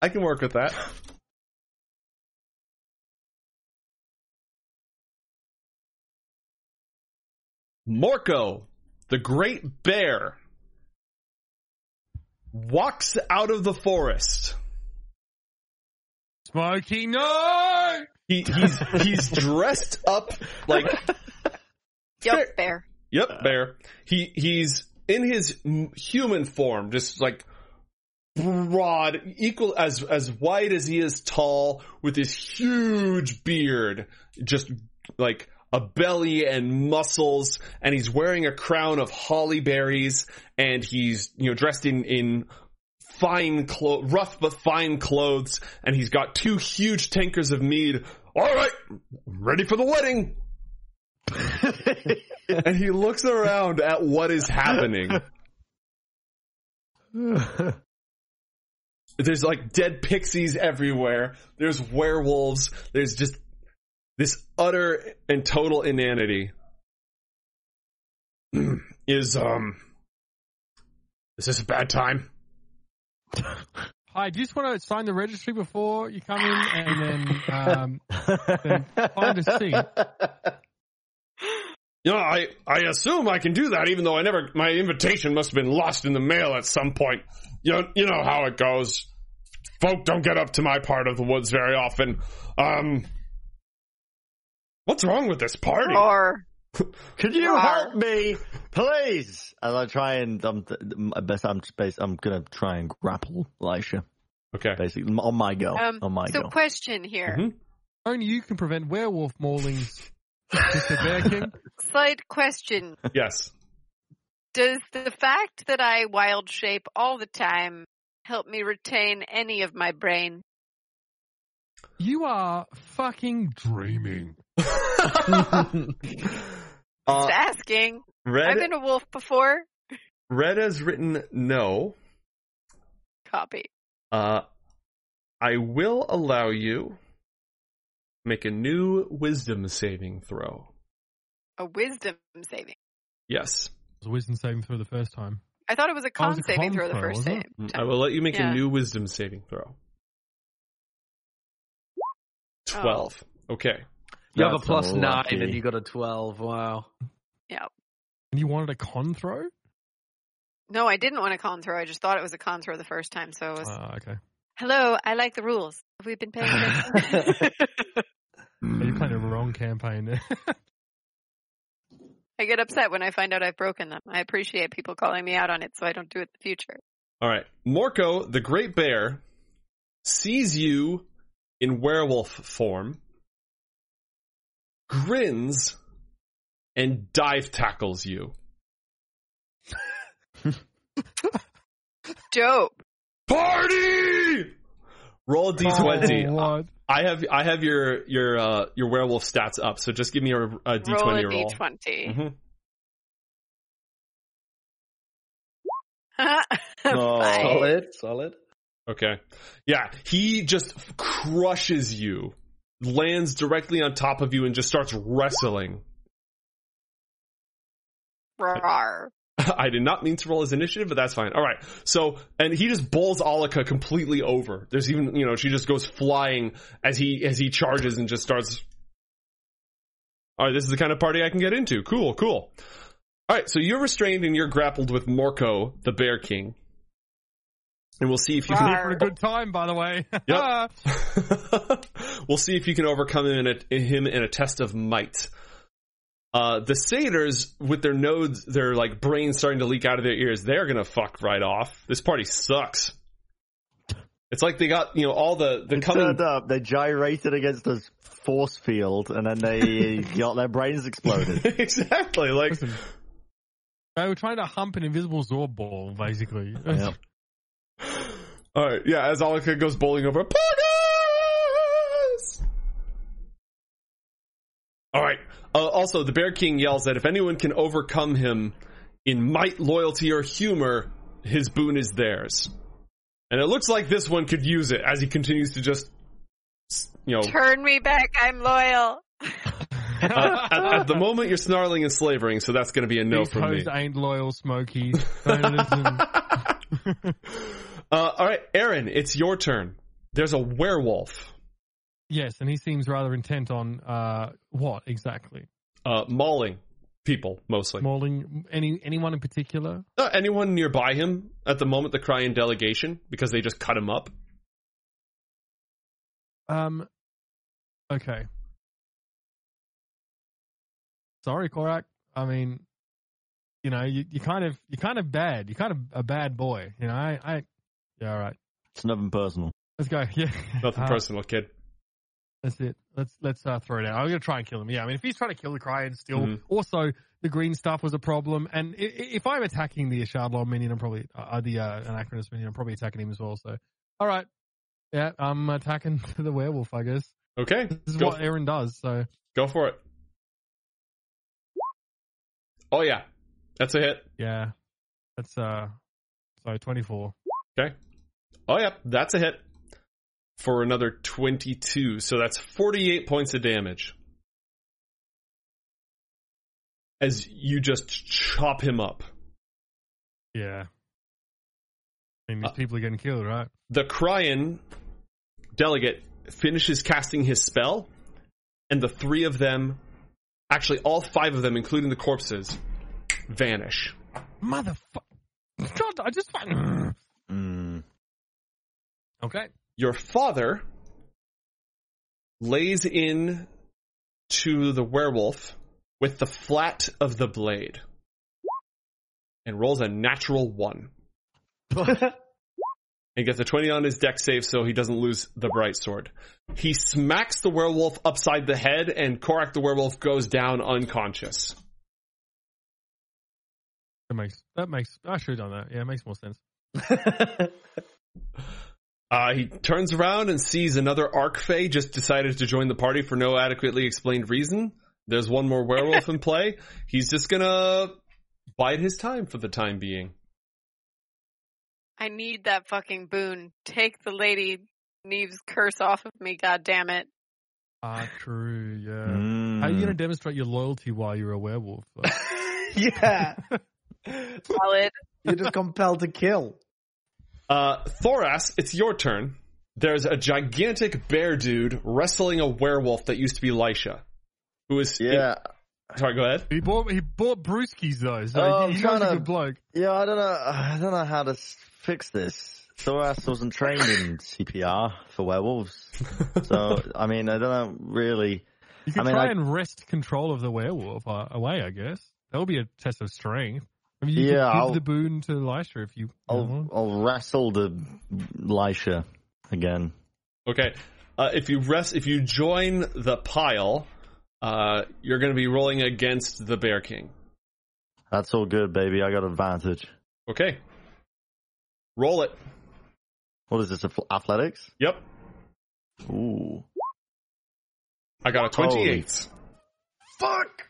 I can work with that. Morco, the great bear, walks out of the forest. Smokey, no! He, he's he's dressed up like Yup, Fair- bear. Yep, bear. He he's in his human form, just like broad, equal as as wide as he is tall, with his huge beard, just like a belly and muscles, and he's wearing a crown of holly berries, and he's you know dressed in in fine clo- rough but fine clothes, and he's got two huge tankers of mead. All right, ready for the wedding. and he looks around at what is happening. There's like dead pixies everywhere. There's werewolves. There's just this utter and total inanity. is um is this a bad time? Hi, do you just want to sign the registry before you come in and then um, then find a seat? You know, I, I assume I can do that even though I never my invitation must have been lost in the mail at some point. You know, you know how it goes. Folk don't get up to my part of the woods very often. Um What's wrong with this party? Or Could you Rawr. help me, please? As I try and um, th- my best, I'm bas- I'm gonna try and grapple Elisha. Okay. Basically, on my go. Um, on my so go. question here. Mhm. Only you can prevent werewolf maulings, Mr. Bear King. Slight question. Yes. Does the fact that I wild shape all the time help me retain any of my brain? You are fucking dreaming. uh, Just asking. Red, I've been a wolf before. Red has written no. Copy. Uh, I will allow you make a new wisdom saving throw. A wisdom saving. Yes. It was a wisdom saving throw the first time. I thought it was a Oh, it con was a saving con throw the first time. I will let you make Yeah. a new wisdom saving throw. 12. Okay. You have a That's plus nine unlucky. and you got a 12. Wow. Yeah. And you wanted a con throw? No, I didn't want a con throw. I just thought it was a con throw the first time. So it was, Ah, okay. hello, I like the rules. Have we been paying attention? Are you playing a wrong campaign? I get upset when I find out I've broken them. I appreciate people calling me out on it so I don't do it in the future. All right. Morco, the great bear, sees you in werewolf form, grins, and dive tackles you. Dope. Party! Roll a d20. Oh. I have I have your your uh, your werewolf stats up, so just give me a, a d20 roll a roll. d20. Mhm. Oh. Solid. Solid. Okay. Yeah, he just crushes you, lands directly on top of you, and just starts wrestling. Rawr. I did not mean to roll his initiative, but that's fine. All right. So, and he just bowls Alika completely over. There's even, you know, she just goes flying as he as he charges and just starts. All right, this is the kind of party I can get into. Cool, cool. All right, so you're restrained and you're grappled with Morco, the Bear King, and we'll see if you can. Rawr. For a good time, by the way. Yep. we'll see if you can overcome him in a, him in a test of might. Uh, the satyrs, with their nodes, their like brains starting to leak out of their ears, they're gonna fuck right off. This party sucks. It's like they got you know all the the They coming. turned up, they gyrated against a force field, and then they got their brains exploded. exactly like Listen, they were trying to hump an invisible Zorb ball, basically. Yep. All right, yeah. As Alika goes bowling over, Poggers! All right. Uh, also, the Bear King yells that if anyone can overcome him in might, loyalty, or humor, his boon is theirs. And it looks like this one could use it as he continues to just, you know, Turn me back. I'm loyal. uh, at, at the moment you're snarling and slavering, so that's going to be a no These from me. hoes ain't loyal, Smokey. Don't listen. Aaron, it's your turn. There's a werewolf yes, and he seems rather intent on uh, what exactly? uh, mauling people mostly. Mauling any anyone in particular? Uh, anyone nearby him at the moment, the Cryan delegation, because they just cut him up. Um. Okay. Sorry, Korak. I mean, you know, you you kind of you kind of bad. You're kind of a bad boy. You know, I, I yeah, all right. It's nothing personal. Let's go. Yeah. Nothing Uh, personal, kid. That's it. Let's let's uh, throw it out. I'm gonna try and kill him. Yeah, I mean, if he's trying to kill the Cryan, still. Mhm. Also, the green stuff was a problem, and i- i- if I'm attacking the Shardlaw minion, I'm probably uh, the uh, Anachronous minion. I'm probably attacking him as well. So, all right. Yeah, I'm attacking the werewolf. I guess Okay, this is go, what Aaron does. So, go for it. Oh yeah, that's a hit. yeah, that's uh, so 24. Oh yeah, that's a hit for another 22. So that's 48 points of damage. As you just chop him up. Yeah. I mean, these Uh, people are getting killed, right? The Cryan delegate finishes casting his spell, and the three of them, actually all five of them, including the corpses, vanish. Motherfucker. God, I just. Mm. Okay. Your father lays in to the werewolf with the flat of the blade and rolls a natural one. and gets a 20 on his dex save so he doesn't lose the bright sword. He smacks the werewolf upside the head and Korak the werewolf goes down unconscious. That makes that makes I should have done that. Yeah, it makes more sense. Uh, he turns around and sees another archfey just decided to join the party for no adequately explained reason. There's one more werewolf in play. He's just gonna bide his time for the time being. I need that fucking boon. Take the lady Neve's curse off of me, god damn it. Ah, true. Yeah. Mm. How are you gonna demonstrate your loyalty while you're a werewolf? yeah. Solid. You're just compelled to kill. Uh, Thoras, it's your turn. There's a gigantic bear dude wrestling a werewolf that used to be Lisha. Who is Yeah. sorry, go ahead. he bought he bought brewskis though, so Oh, he, I'm he knows a trying to- good bloke. Yeah, I don't know. I don't know how to fix this. Thoras wasn't trained in CPR for werewolves, so I mean, I don't know really. You can I mean, try I- and wrest control of the werewolf uh, away, I guess. That would be a test of strength. I mean, you Yeah, could give I'll- the boon to Elisha if you. you I'll know. I'll wrestle the Lisha again. Okay. Uh, if you rest, if you join the pile, uh, you're going to be rolling against the Bear King. That's all good, baby. I got advantage. Okay. Roll it. What is this? Athletics? Yep. Ooh. I got a 28. Fuck.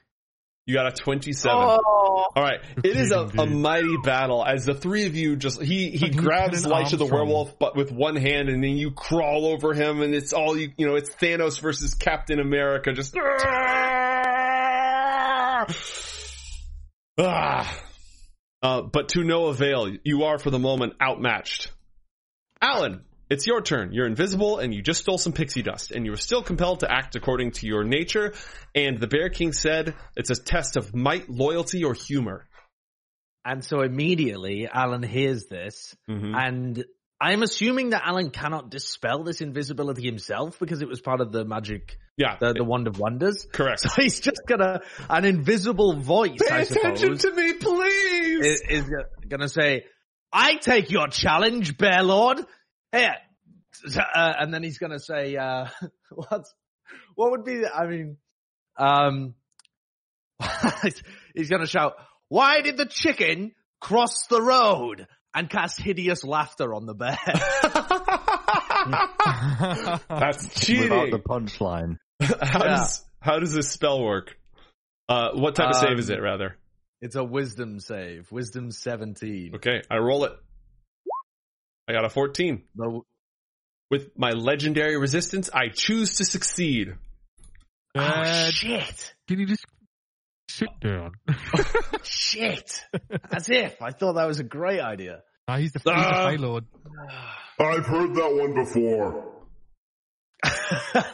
You got a 27. Oh, All right. It is a, a mighty battle as the three of you just he he grabs Lieutenant Lisha the werewolf but with one hand and then you crawl over him and it's all you you know it's Thanos versus Captain America just ah. Uh, but to no avail. You are for the moment outmatched. Alan, it's your turn. You're invisible and you just stole some pixie dust and you were still compelled to act according to your nature. And the Bear King said it's a test of might, loyalty, or humor. And so immediately Alan hears this Mhm. and I'm assuming that Alan cannot dispel this invisibility himself because it was part of the magic, Yeah, the, the wand of wonders. correct. So he's just gonna, an invisible voice, Pay I attention suppose, to me, please. is, is gonna say, I take your challenge, Bear Lord. Here. Uh, and then he's gonna say, uh, what, what would be, the, I mean, um, he's gonna shout, why did the chicken cross the road? And cast hideous laughter on the bear. That's cheating. Without the punchline. how Yeah. does how does this spell work? Uh, what type of Um, save is it, rather? it's a wisdom save. Wisdom 17. Okay, I roll it. I got a 14. The, With my legendary resistance, I choose to succeed. oh, shit. can you just sit down? Shit. As if. I thought that was a great idea. Ah, he's the, he's the Ah. Lord. I've heard that one before.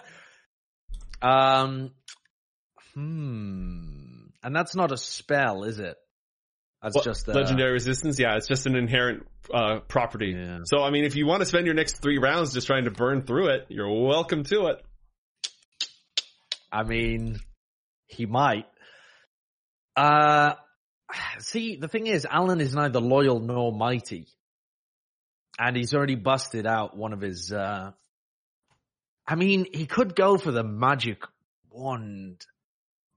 um, hmm. And that's not a spell, is it? That's What, just a, legendary resistance. Yeah, it's just an inherent uh, property. Yeah. So, I mean, if you want to spend your next three rounds just trying to burn through it, you're welcome to it. I mean, he might. Uh, see, the thing is, Alan is neither loyal nor mighty. And he's already busted out one of his, uh, I mean, he could go for the magic wand,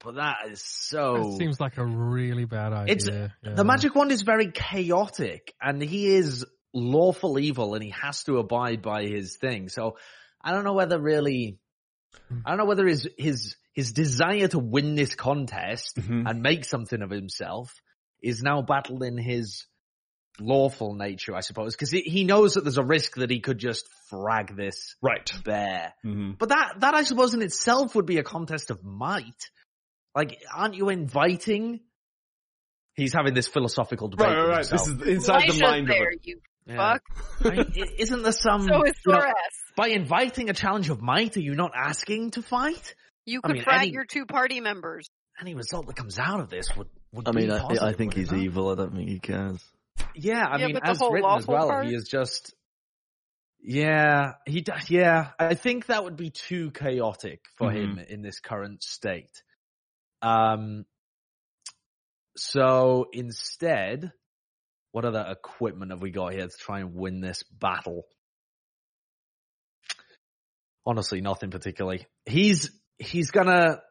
but that is so. That seems like a really bad idea. It's- yeah. The magic wand is very chaotic and he is lawful evil and he has to abide by his thing. So I don't know whether really, I don't know whether his, his, his desire to win this contest Mhm. and make something of himself is now battling his lawful nature, I suppose, because he, he knows that there's a risk that he could just frag this Right. bear. hmm But that, that I suppose in itself would be a contest of might. Like, aren't you inviting? He's having this philosophical debate. Right, right, right. This is inside the Elisha's mind of there, it. you Yeah. fuck. I mean, isn't there some, So is you know, by inviting a challenge of might, are you not asking to fight? You I could mean, frag any- your two party members. Any result that comes out of this would, would I mean, be I, positive, I think he's not? evil. I don't think he cares. Yeah, I Yeah, mean, as written as well, part? he is just. Yeah, he does. Yeah, I think that would be too chaotic for Mhm. him in this current state. Um, so instead, what other equipment have we got here to try and win this battle? Honestly, nothing particularly. He's he's gonna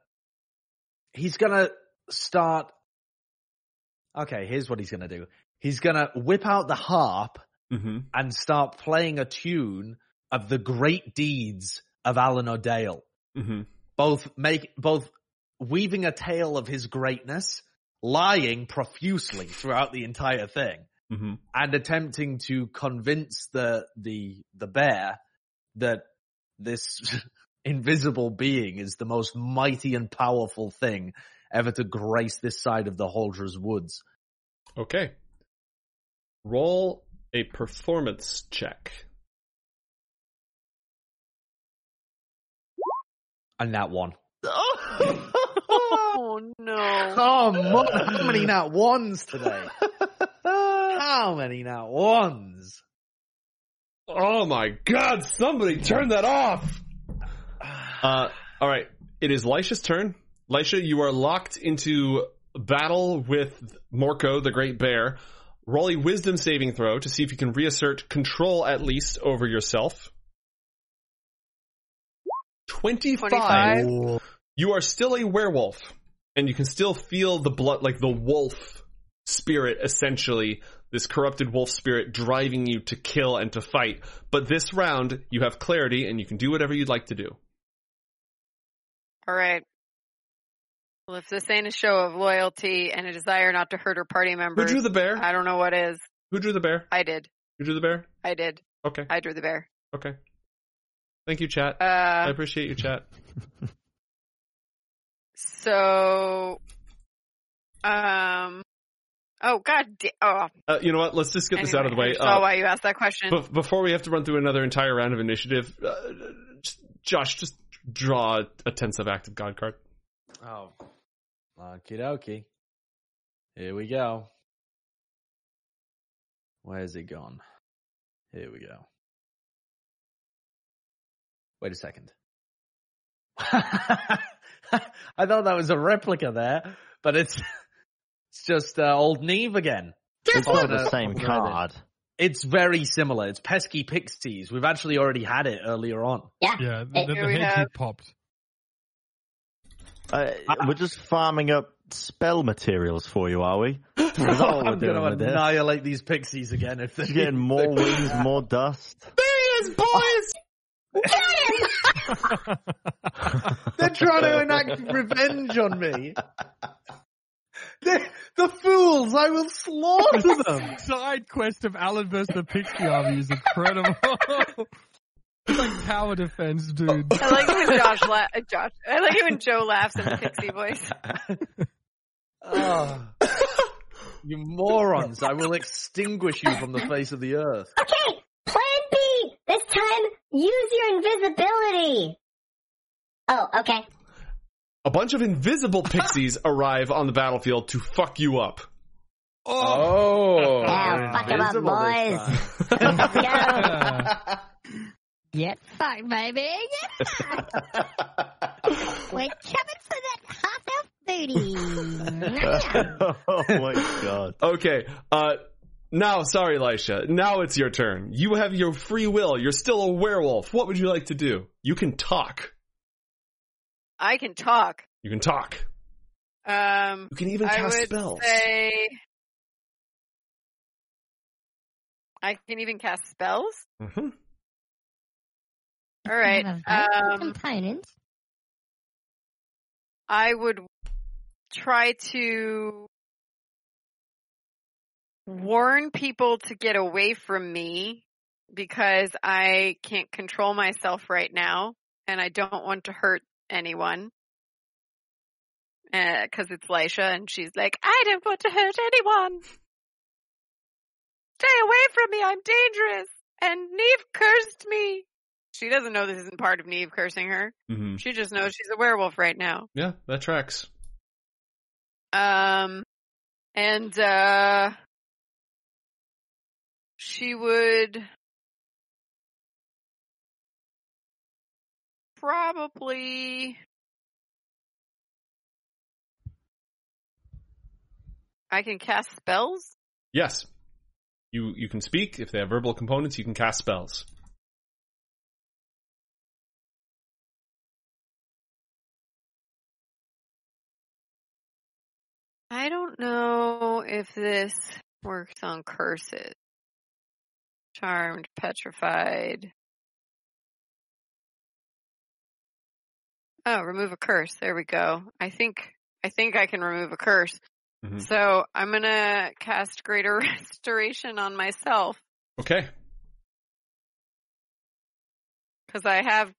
he's gonna start. Okay, here's what he's gonna do. He's gonna whip out the harp Mm-hmm. and start playing a tune of the great deeds of Alan O'Dale. Mm-hmm. Both make both weaving a tale of his greatness, lying profusely throughout the entire thing, Mm-hmm. and attempting to convince the the the bear that this invisible being is the most mighty and powerful thing ever to grace this side of the Holdrers woods. Okay. Roll a performance check. And that one. Oh no. Come on, how many not ones today? How many not ones? Oh my god, somebody turn that off! Uh, alright, it is Lisha's turn. Lisha, you are locked into battle with Morco, the Great Bear. Roll a wisdom saving throw to see if you can reassert control at least over yourself. 25. 25. You are still a werewolf, and you can still feel the blood, like the wolf spirit, essentially, this corrupted wolf spirit driving you to kill and to fight. But this round, you have clarity, and you can do whatever you'd like to do. All right. Well, if this ain't a show of loyalty and a desire not to hurt her party members, Who drew the bear? I don't know what is. Who drew the bear? I did. Who drew the bear? I did. Okay, I drew the bear. okay. Thank you, chat. I Uh, appreciate you, chat. so, um, oh god, da- oh. Uh, you know what? Let's just get this out of the way. I saw Uh, why you asked that question. Bef- before we have to run through another entire round of initiative, uh, just, Josh, just draw a tense of active god card. Oh. Okie dokie. Here we go. Where's it gone? Here we go. Wait a second. I thought that was a replica there, but it's it's just uh, old Neve again. It's not the same popping a red in. card. It's very similar. It's pesky pixies. We've actually already had it earlier on. Yeah, the, the, Here the head popped. Uh, we're just farming up spell materials for you, are we? Is that what we're I'm going with to this? annihilate these pixies again if they're getting more wings, more dust. There he is, boys! They're trying to enact revenge on me. They're, the fools! I will slaughter them. Side quest of Alan versus the Pixie Army is incredible. it's like tower defense, dude. I like it when Josh, la- uh, Josh. I like it when Joe laughs in the pixie voice. Oh. you morons! I will extinguish you from the face of the earth. Okay, plan B. This time, use your invisibility. Oh, okay. A bunch of invisible pixies arrive on the battlefield to fuck you up. Oh, Yeah, fuck 'em up, boys. Let's go. Get fucked, baby. Get fucked. We're coming for that half elf booty. oh my god. Okay, uh, now, sorry, Lisha. Now it's your turn. You have your free will. You're still a werewolf. What would you like to do? You can talk. I can talk. You can talk. Um, You can even I cast would spells. say I can even cast spells. Mhm. All right. Um, components. I would try to warn people to get away from me because I can't control myself right now and I don't want to hurt anyone. Because it's Lisha and she's like, I don't want to hurt anyone. Stay away from me, I'm dangerous. And Neve cursed me. She doesn't know this isn't part of Neve cursing her. Mhm. She just knows she's a werewolf right now. Yeah, that tracks. Um, and, uh, she would probably I can cast spells? Yes. You you can speak. If they have verbal components, you can cast spells. I don't know if this works on curses. Charmed, petrified. Oh, remove a curse. There we go. I think I think I can remove a curse. Mhm. So I'm gonna cast greater restoration on myself Okay. because I have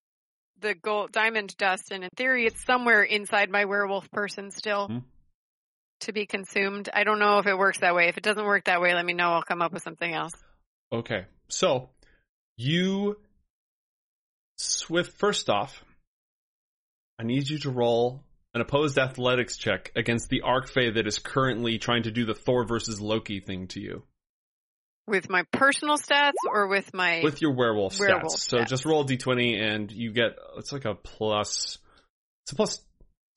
the gold diamond dust, and in theory, it's somewhere inside my werewolf person still Mhm. to be consumed. I don't know if it works that way. If it doesn't work that way, let me know. I'll come up with something else. Okay. So you Swift first off, I need you to roll an opposed athletics check against the Archfey that is currently trying to do the Thor versus Loki thing to you. With my personal stats or with my With your werewolf, Werewolf stats. So just roll a d20 and you get it's like a plus it's a plus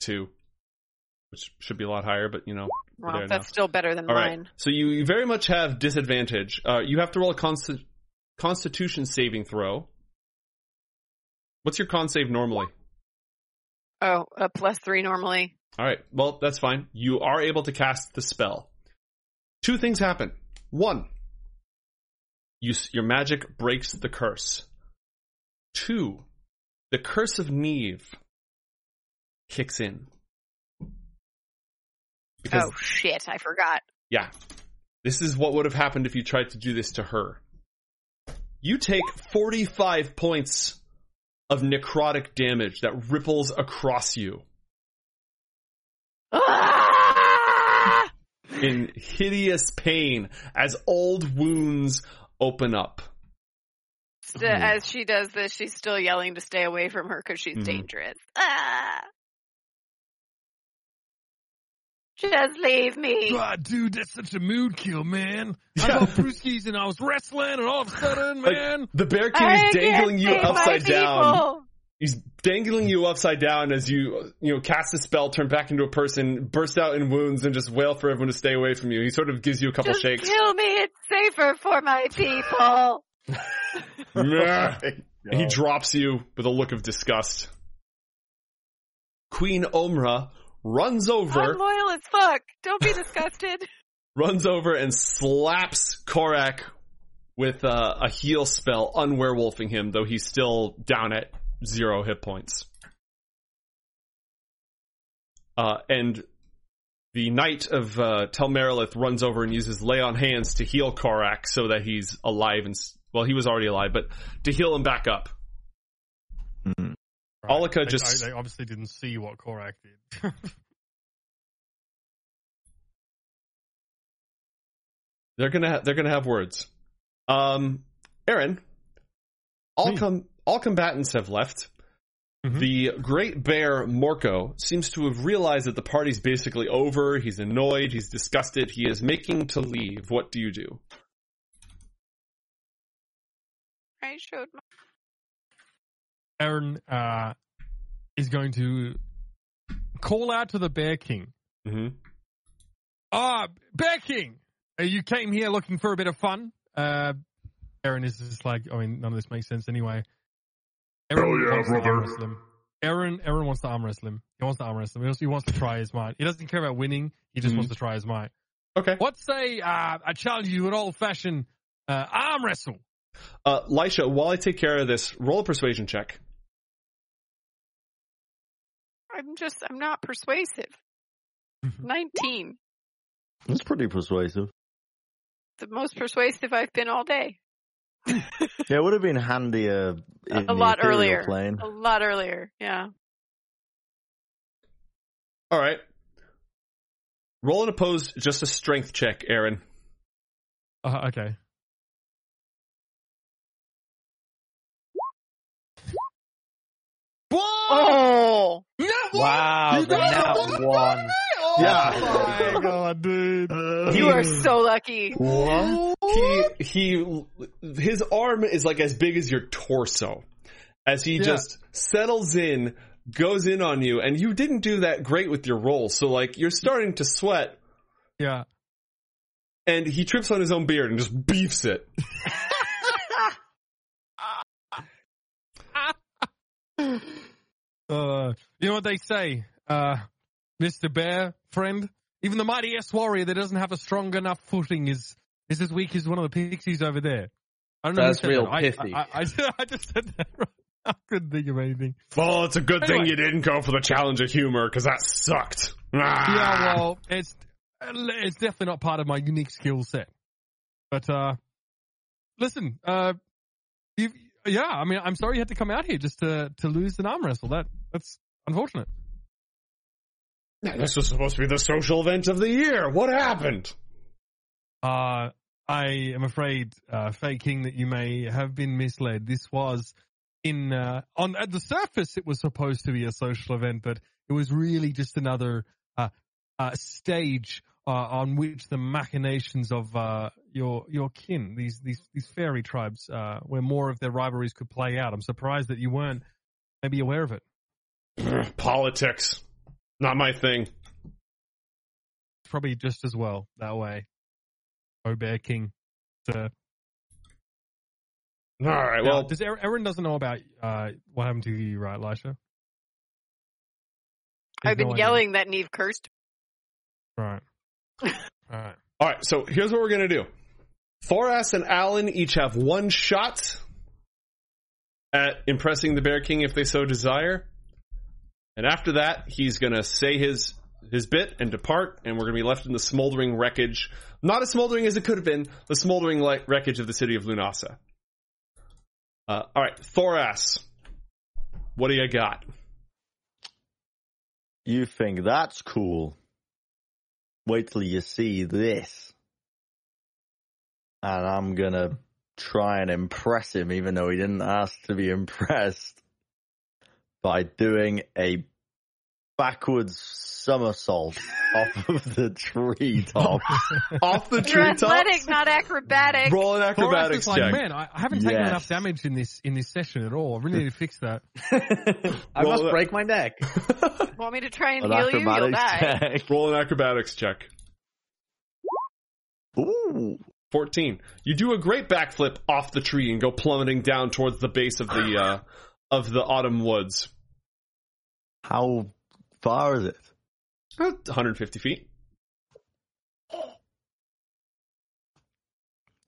two. Which should be a lot higher, but you know. we're well, there that's now. still better than All right. mine. So you, you very much have disadvantage. Uh, you have to roll a consti- Constitution saving throw. What's your con save normally? Oh, a plus three normally. All right. Well, that's fine. You are able to cast the spell. Two things happen. One, you, your magic breaks the curse. Two, the curse of Neve kicks in. Because oh shit, I forgot. Yeah. This is what would have happened if you tried to do this to her. You take 45 points of necrotic damage that ripples across you Ah! in hideous pain as old wounds open up. St- As she does this, she's still yelling to stay away from her because she's Mhm. dangerous. Ah! Just leave me. God, dude, that's such a mood kill, man. I Yeah. got brewskis and I was wrestling, and all of a sudden, Like, man. The Bear King I is dangling you upside down. people. He's dangling you upside down as you, you know, cast a spell, turn back into a person, burst out in wounds, and just wail for everyone to stay away from you. He sort of gives you a couple Just shakes. kill me. It's safer for my people. Meh. He drops you with a look of disgust. Queen Omra runs over, I'm loyal as fuck. Don't be disgusted. runs over and slaps Korak with uh, a heal spell, unwerewolfing him, though he's still down at zero hit points. Uh, and the knight of uh, Tel Merilith runs over and uses lay on hands to heal Korak so that he's alive and well, he was already alive, but to heal him back up. Mhm. Alika they, just- They, they obviously didn't see what Korak did. They're gonna ha- they're gonna have words. Um, Aaron, all Me. com- all combatants have left. Mhm. The great bear Morco seems to have realized that the party's basically over. He's annoyed. He's disgusted. He is making to leave. What do you do? I showed my. Aaron uh, is going to call out to the Bear King. Mm-hmm. Ah, Bear King, uh, you came here looking for a bit of fun. Uh, Aaron is just like, I mean, none of this makes sense anyway. Aaron Hell yeah, wants to brother. arm wrestle him. Aaron, Aaron wants to arm wrestle him. He wants to arm wrestle him. He also- He wants to try his might. He doesn't care about winning. He just Mhm. wants to try his might. Okay. What say uh, I challenge you an old fashioned uh, arm wrestle? Uh, Lisha, while I take care of this, roll a persuasion check. I'm just. I'm not persuasive. Nineteen. That's pretty persuasive. The most persuasive I've been all day. Yeah, it would have been handier in A lot ethereal earlier. plane. A lot earlier. Yeah. All right. Roll an opposed, just a strength check, Aaron. Uh, okay. Oh. Wow, You got net it. one. Oh yeah. Oh my god, dude. Uh, you are so lucky. What? He he his arm is like as big as your torso. As he Yeah. just settles in, goes in on you, and you didn't do that great with your roll, so like you're starting to sweat. Yeah. and he trips on his own beard and just beefs it. Uh, you know what they say, uh, Mr. Bear, friend? Even the mightiest warrior that doesn't have a strong enough footing is is as weak as one of the pixies over there. I don't know. That's said real that. I- pithy. I, I, I just said that. Right. I couldn't think of anything. Well, it's a good thing you didn't go for the challenge of humor because that sucked. Ah. Yeah, well, it's it's definitely not part of my unique skill set. But uh, listen, uh, you, yeah, I mean, I'm sorry you had to come out here just to to lose an arm wrestle. That that's unfortunate. This was supposed to be the social event of the year. What happened? Uh, I am afraid, uh, Fake King, that you may have been misled. This was in uh, on at the surface, it was supposed to be a social event, but it was really just another uh, uh, stage uh, on which the machinations of uh, your your kin, these these these fairy tribes, uh, where more of their rivalries could play out. I'm surprised that you weren't maybe aware of it. Politics. Not my thing. Probably just as well that way. Oh, Bear King. To, All right, Now, well, does Aaron, Aaron doesn't know about uh, what happened to you, right, Lisha? I've been no idea. yelling that Neve cursed. Right. All right. all right, so here's what we're going to do. Thoras and Alan each have one shot at impressing the Bear King if they so desire. And after that, he's going to say his his bit and depart, and we're going to be left in the smoldering wreckage. Not as smoldering as it could have been, the smoldering like wreckage of the city of Lunasa. Uh, all right, Thoras, what do you got? You think that's cool? Wait till you see this. And I'm gonna try and impress him, even though he didn't ask to be impressed, by doing a backwards somersault off of the treetop. Off the You're treetops? athletic, not acrobatic. Roll an acrobatics is like, check. man, I, I haven't taken Yes. enough damage in this in this session at all. I really need to fix that. I Roll must it. break my neck. Want me to try and An heal you? You'll die. check. Roll an acrobatics check. Ooh. 14. You do a great backflip off the tree and go plummeting down towards the base of the uh, of the autumn woods. How far is it? About 150 feet.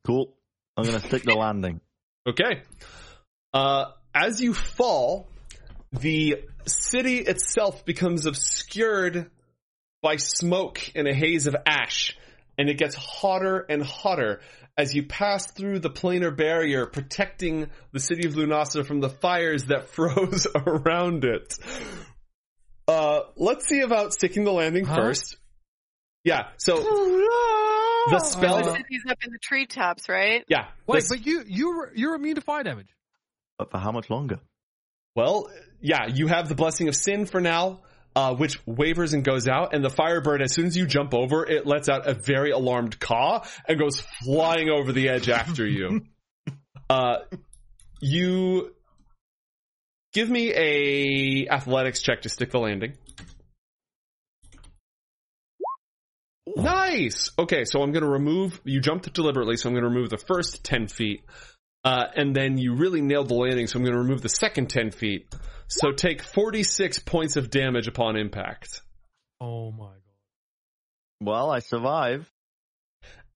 Cool. I'm gonna stick the landing. Okay. Uh, as you fall, the city itself becomes obscured by smoke and a haze of ash, and it gets hotter and hotter as you pass through the planar barrier protecting the city of Lunasa from the fires that froze around it. Uh, let's see about sticking the landing Huh? first. Yeah, so the spell, The city's up in the treetops, right? yeah. Wait, the- but you you're you're immune to fire damage. But for how much longer? Well, yeah, you have the blessing of sin for now, uh, which wavers and goes out, and the firebird, as soon as you jump over, it lets out a very alarmed caw and goes flying over the edge after you. uh, you give me a athletics check to stick the landing. Nice. Okay, so I'm going to remove. You jumped deliberately, so I'm going to remove the first ten feet. Uh, and then you really nailed the landing, so I'm going to remove the second 10 feet. So take 46 points of damage upon impact. Oh my god. Well, I survive.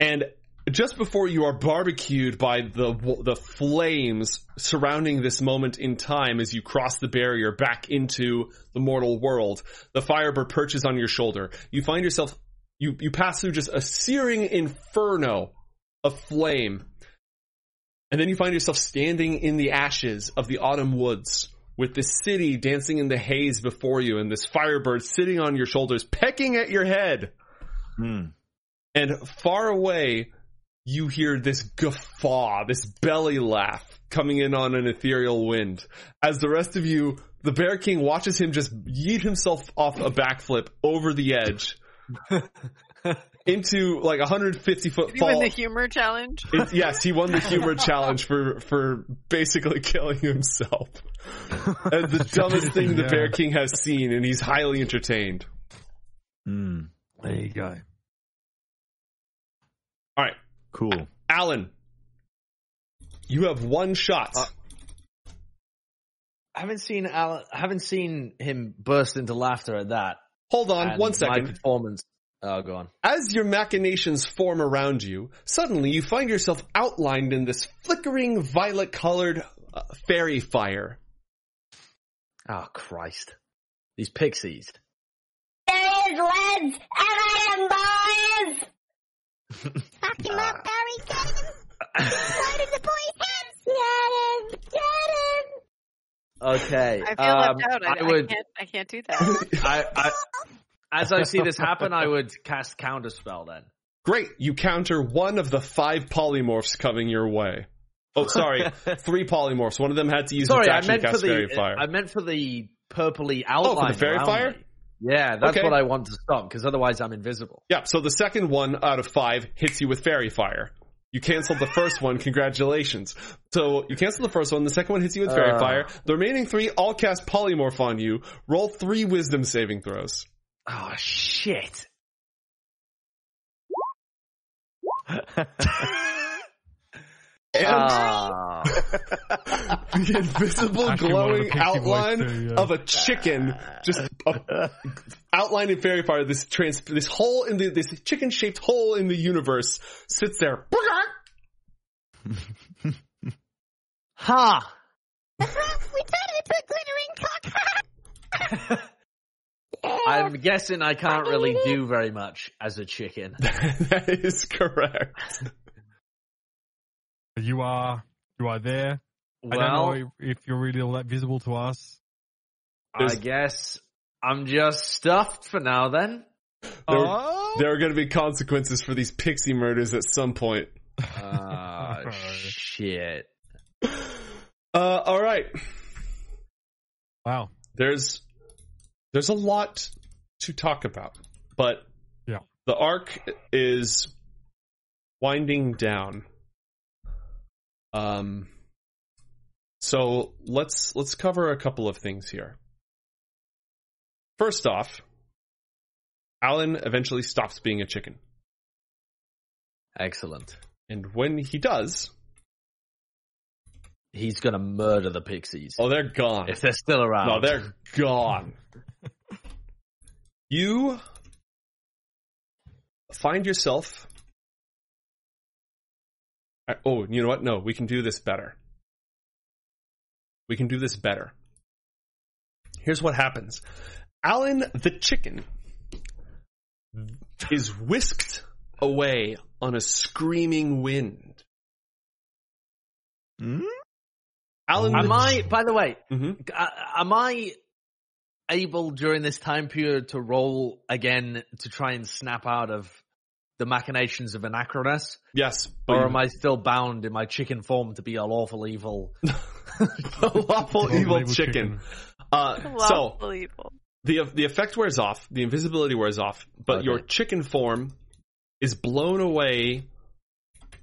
And just before you are barbecued by the the flames surrounding this moment in time as you cross the barrier back into the mortal world, the firebird perches on your shoulder. You find yourself you you pass through just a searing inferno of flame. And then you find yourself standing in the ashes of the autumn woods with the city dancing in the haze before you and this firebird sitting on your shoulders pecking at your head. Hmm. And far away, you hear this guffaw, this belly laugh coming in on an ethereal wind. As the rest of you, the Bear King watches him just yeet himself off a backflip over the edge into like 150 foot Did he win the humor challenge? It- yes, he won the humor challenge for for basically killing himself. And the dumbest thing the Bear King has seen, and he's highly entertained. Hmm. There you go. All right, Cool. Alan, you have one shot. Uh, I haven't seen Alan, I haven't seen him burst into laughter at that. Hold on And one My performance. Oh, go on. As your machinations form around you, suddenly you find yourself outlined in this flickering violet colored uh, fairy fire. Oh, Christ. These pixies. There is lads, and I am boys. Fuck him up, Barry. Get him. Load in the boy's hands. Get him. Get him. Okay. I feel um, left out. I, I I would, can't. I can't do that. I, I, as I see this happen, I would cast counter spell then. Great, you counter one of the five polymorphs coming your way. Oh, sorry, three polymorphs. One of them had to use Sorry, its I meant to for the, fairy fire. I meant for the purpley outline. Oh, for the fairy fire? me. Yeah, that's Okay. what I want to stop because otherwise I'm invisible. Yeah, so the second one out of five hits you with fairy fire. You canceled the first one, congratulations. So you cancel the first one, the second one hits you with fairy Uh. fire. The remaining three all cast polymorph on you. Roll three wisdom saving throws. Oh shit! And Ah. the invisible Actually, one of the glowing outline too, yeah. of a chicken, just a, outlined in fairy fire, this trans, this hole in the, this chicken shaped hole in the universe sits there. ha! That's. We totally put glitter in cock. I'm guessing I can't really do very much as a chicken. that is correct. You are you are there. I don't know if you're really all that visible to us. I guess I'm just stuffed for now then. There, Oh. there are going to be consequences for these pixie murders at some point. Ah, shit. Uh, all right. Wow. There's there's a lot to talk about, but Yeah. the arc is winding down. Um, so let's let's cover a couple of things here. First off, Alan eventually stops being a chicken, Excellent. and when he does, He's gonna murder the pixies. oh, they're gone. if they're still around. No, they're gone. you find yourself. Oh, you know what? No, we can do this better. We can do this better. Here's what happens Alan the chicken is whisked away on a screaming wind. Hmm? Alan, Am I, by the way, Mhm. uh, am I able during this time period to roll again to try and snap out of the machinations of Anachronus? Yes, but Or am I still bound in my chicken form to be a lawful evil? the lawful Lawful evil evil chicken. chicken. Uh, so Lawful evil. the the effect wears off, the invisibility wears off, but Okay. your chicken form is blown away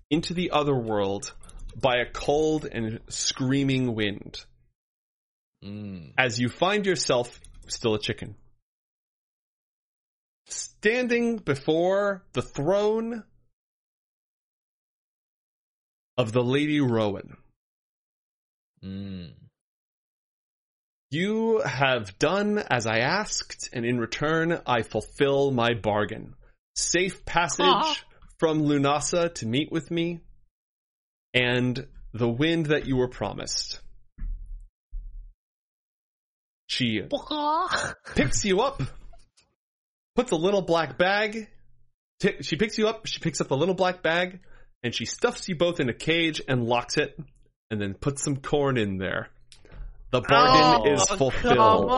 into the other world by a cold and screaming wind Mm. as you find yourself still a chicken. Standing before the throne of the Lady Rowan. Mm. You have done as I asked, and in return, I fulfill my bargain. Safe passage Aw. from Lunasa to meet with me, and the wind that you were promised. She picks you up, puts a little black bag. T- she picks you up, she picks up the little black bag, and she stuffs you both in a cage and locks it, and then puts some corn in there. The bargain Oh, is fulfilled.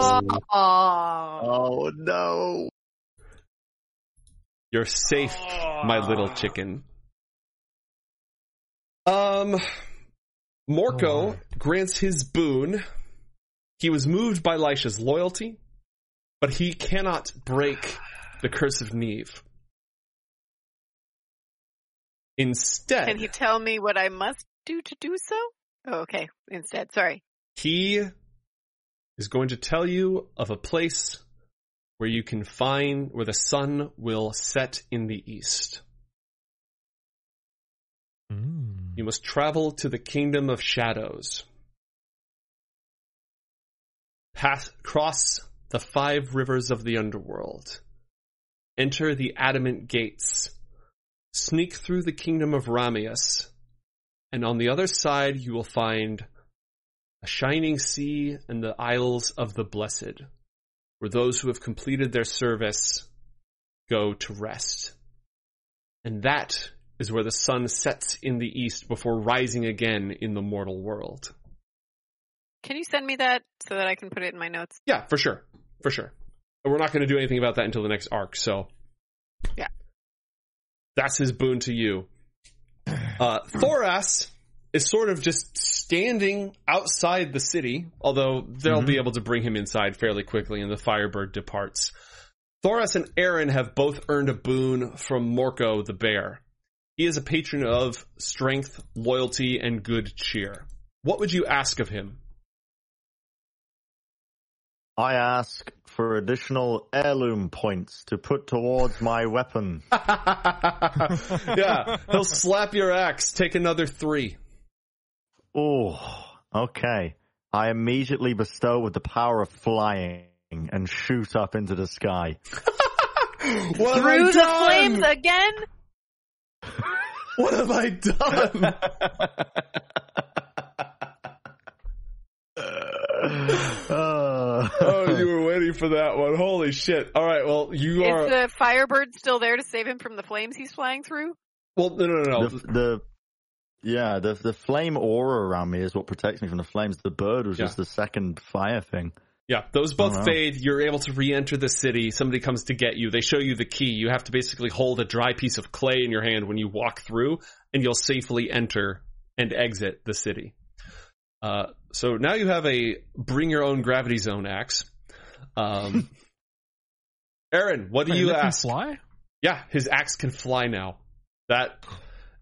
Oh no. You're safe, my little chicken. Um, Morco Oh. grants his boon. He was moved by Lisha's loyalty, but he cannot break the curse of Neve. Instead, Can he tell me what I must do to do so? Oh, okay. Instead, sorry. he is going to tell you of a place where you can find where the sun will set in the east. You must travel to the kingdom of shadows. Pass, cross the five rivers of the underworld. Enter the adamant gates. Sneak through the kingdom of Ramius. And on the other side, you will find a shining sea and the Isles of the Blessed, where those who have completed their service go to rest. And that is where the sun sets in the east before rising again in the mortal world. Can you send me that so that I can put it in my notes? Yeah, for sure. For sure. But we're not going to do anything about that until the next arc, so. Yeah. That's his boon to you. Uh, Thoras is sort of just standing outside the city, although they'll be able to bring him inside fairly quickly and the Firebird departs. Thoras and Aaron have both earned a boon from Morco the bear. He is a patron of strength, loyalty, and good cheer. What would you ask of him? I ask for additional heirloom points to put towards my weapon. yeah, he'll slap your axe. Take another three. Oh, okay. I immediately bestow with the power of flying and shoot up into the sky. What Through the flames again? What have I done? Uh, oh, you were waiting for that one. Holy shit! All right, well, you Is are. the Firebird still there to save him from the flames he's flying through? Well, no, no, no, no. the, the yeah, the the flame aura around me is what protects me from the flames. The bird was Yeah. just the second fire thing. Yeah, those both Oh, fade. You're able to re-enter the city. Somebody comes to get you. They show you the key. You have to basically hold a dry piece of clay in your hand when you walk through, and you'll safely enter and exit the city. Uh, so now you have a bring your own gravity zone axe. Um, Aaron, what do Wait, you ask? Fly? Yeah, his axe can fly now. That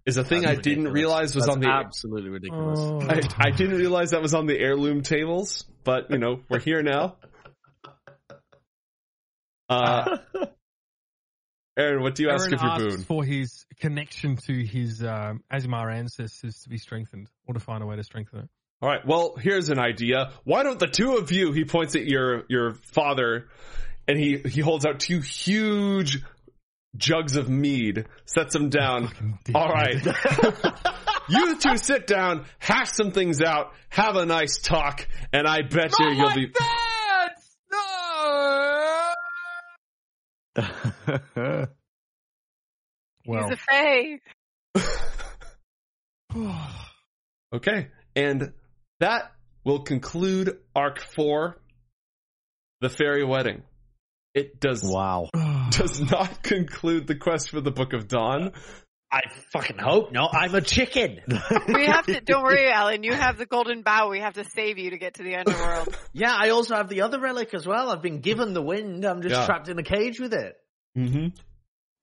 is a thing That's I didn't realize was That's on the absolutely ridiculous. I, I didn't realize that was on the heirloom tables, but you know, we're here now. Uh, Aaron, what do you ask of your boon? for his connection to his um, Aasimar ancestors to be strengthened, or to find a way to strengthen it. All right, well, here's an idea. Why don't the two of you? He points at your your father, and he he holds out two huge jugs of mead, sets them down. All right. you two sit down, hash some things out, have a nice talk, and I bet you you'll be. Well, He's a Fae. Okay, and that will conclude Arc 4, The Fairy Wedding. It does, wow. does not conclude the quest for the Book of Dawn. I fucking hope no. I'm a chicken. We have to. Don't worry, Alan. You have the golden bow. We have to save you to get to the underworld. yeah, I also have the other relic as well. I've been given the wind. I'm just Yeah. trapped in a cage with it. Mm-hmm.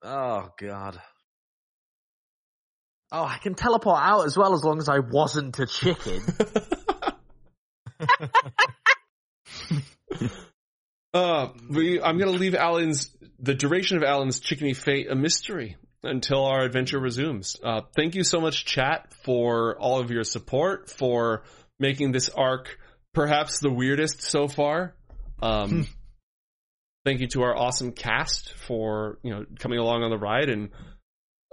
Oh god. Oh, I can teleport out as well as long as I wasn't a chicken. Uh, we, I'm going to leave Alan's, the duration of Alan's chickeny fate a mystery until our adventure resumes. Uh, thank you so much, chat, for all of your support, for making this arc perhaps the weirdest so far. Um, thank you to our awesome cast for, you know, coming along on the ride and,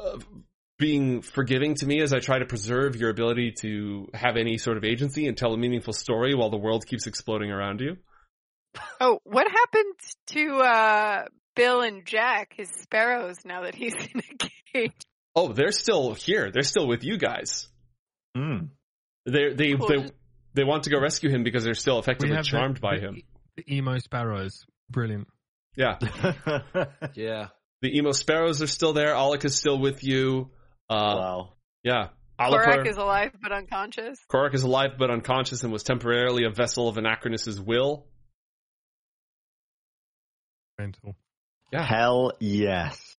uh, being forgiving to me as I try to preserve your ability to have any sort of agency and tell a meaningful story while the world keeps exploding around you. Oh, what happened to uh, Bill and Jack, his sparrows, now that he's in a cage? Oh, they're still here. They're still with you guys. Mm. They they Cool. they they want to go rescue him because they're still effectively charmed the, by the- him. The emo sparrows, brilliant. Yeah, yeah. the emo sparrows are still there. Alec is still with you. Uh, wow. yeah, Korak Alipur. is alive but unconscious. Korak is alive but unconscious and was temporarily a vessel of Anachronus's will. Mental. Yeah, Hell yes.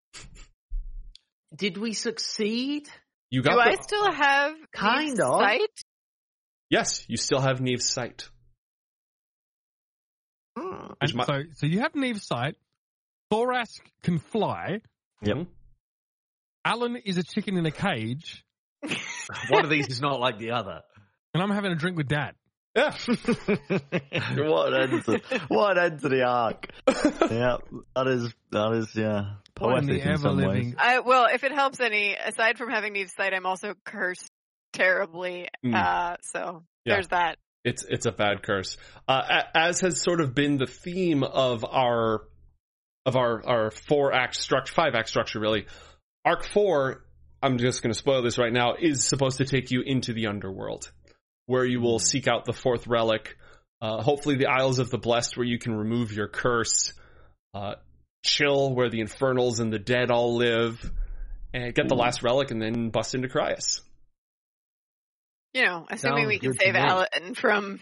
Did we succeed? you got. Do got. I still have Kind Neve's of. sight? yes, you still have Neve's sight. And Which mi- so, so you have Neve's sight. Thorask can fly. Yep. Mhm. Alan is a chicken in a cage. One of these is not like the other. And I'm having a drink with Dad. Yeah. what an end to what an end to the arc. yeah, that is that is yeah. What in Poetic in some ways. I, well, if it helps any, aside from having Neve's sight, I'm also cursed terribly. Mm. Uh, so Yeah. there's that. It's it's a bad curse. Uh, as has sort of been the theme of our of our our four act structure, five act structure, really. Arc four. I'm just going to spoil this right now. Is supposed to take you into the underworld, where you will seek out the fourth relic. Uh, hopefully, the Isles of the Blessed, where you can remove your curse. Uh, chill, where the infernals and the dead all live, and get the last relic, and then bust into Cryas. You know, assuming Sounds we can good to save me. Alan from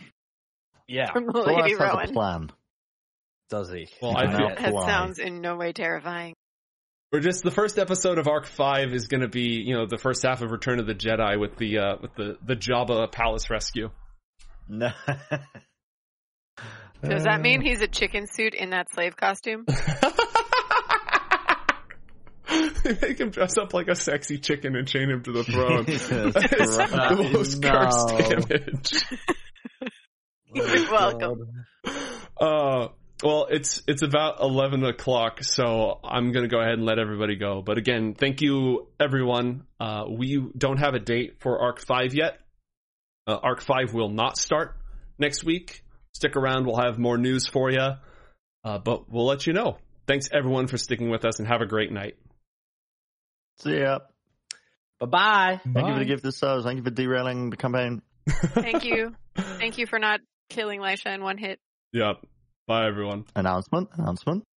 Yeah, from Bolas Lady has a Rowan. plan. does he? Well, I feel- That Why? sounds in no way terrifying. We're just the first episode of Arc Five is going to be, you know, the first half of Return of the Jedi with the uh, with the the Jabba palace rescue. No. Does that mean he's a chicken suit in that slave costume? they make him dress up like a sexy chicken and chain him to the throne. It's the most no. cursed image. You're welcome. Uh, well, it's it's about eleven o'clock, so I'm gonna go ahead and let everybody go. But again, thank you everyone. Uh, we don't have a date for Arc Five yet. Uh, Arc Five will not start next week. Stick around; we'll have more news for you. Uh, but we'll let you know. Thanks everyone for sticking with us, and have a great night. See ya. Bye bye. Thank you for Bye. the gift of stars. Thank you for derailing the campaign. Thank you. Thank you for not killing Lisha in one hit. Yep. Bye everyone. Announcement. Announcement.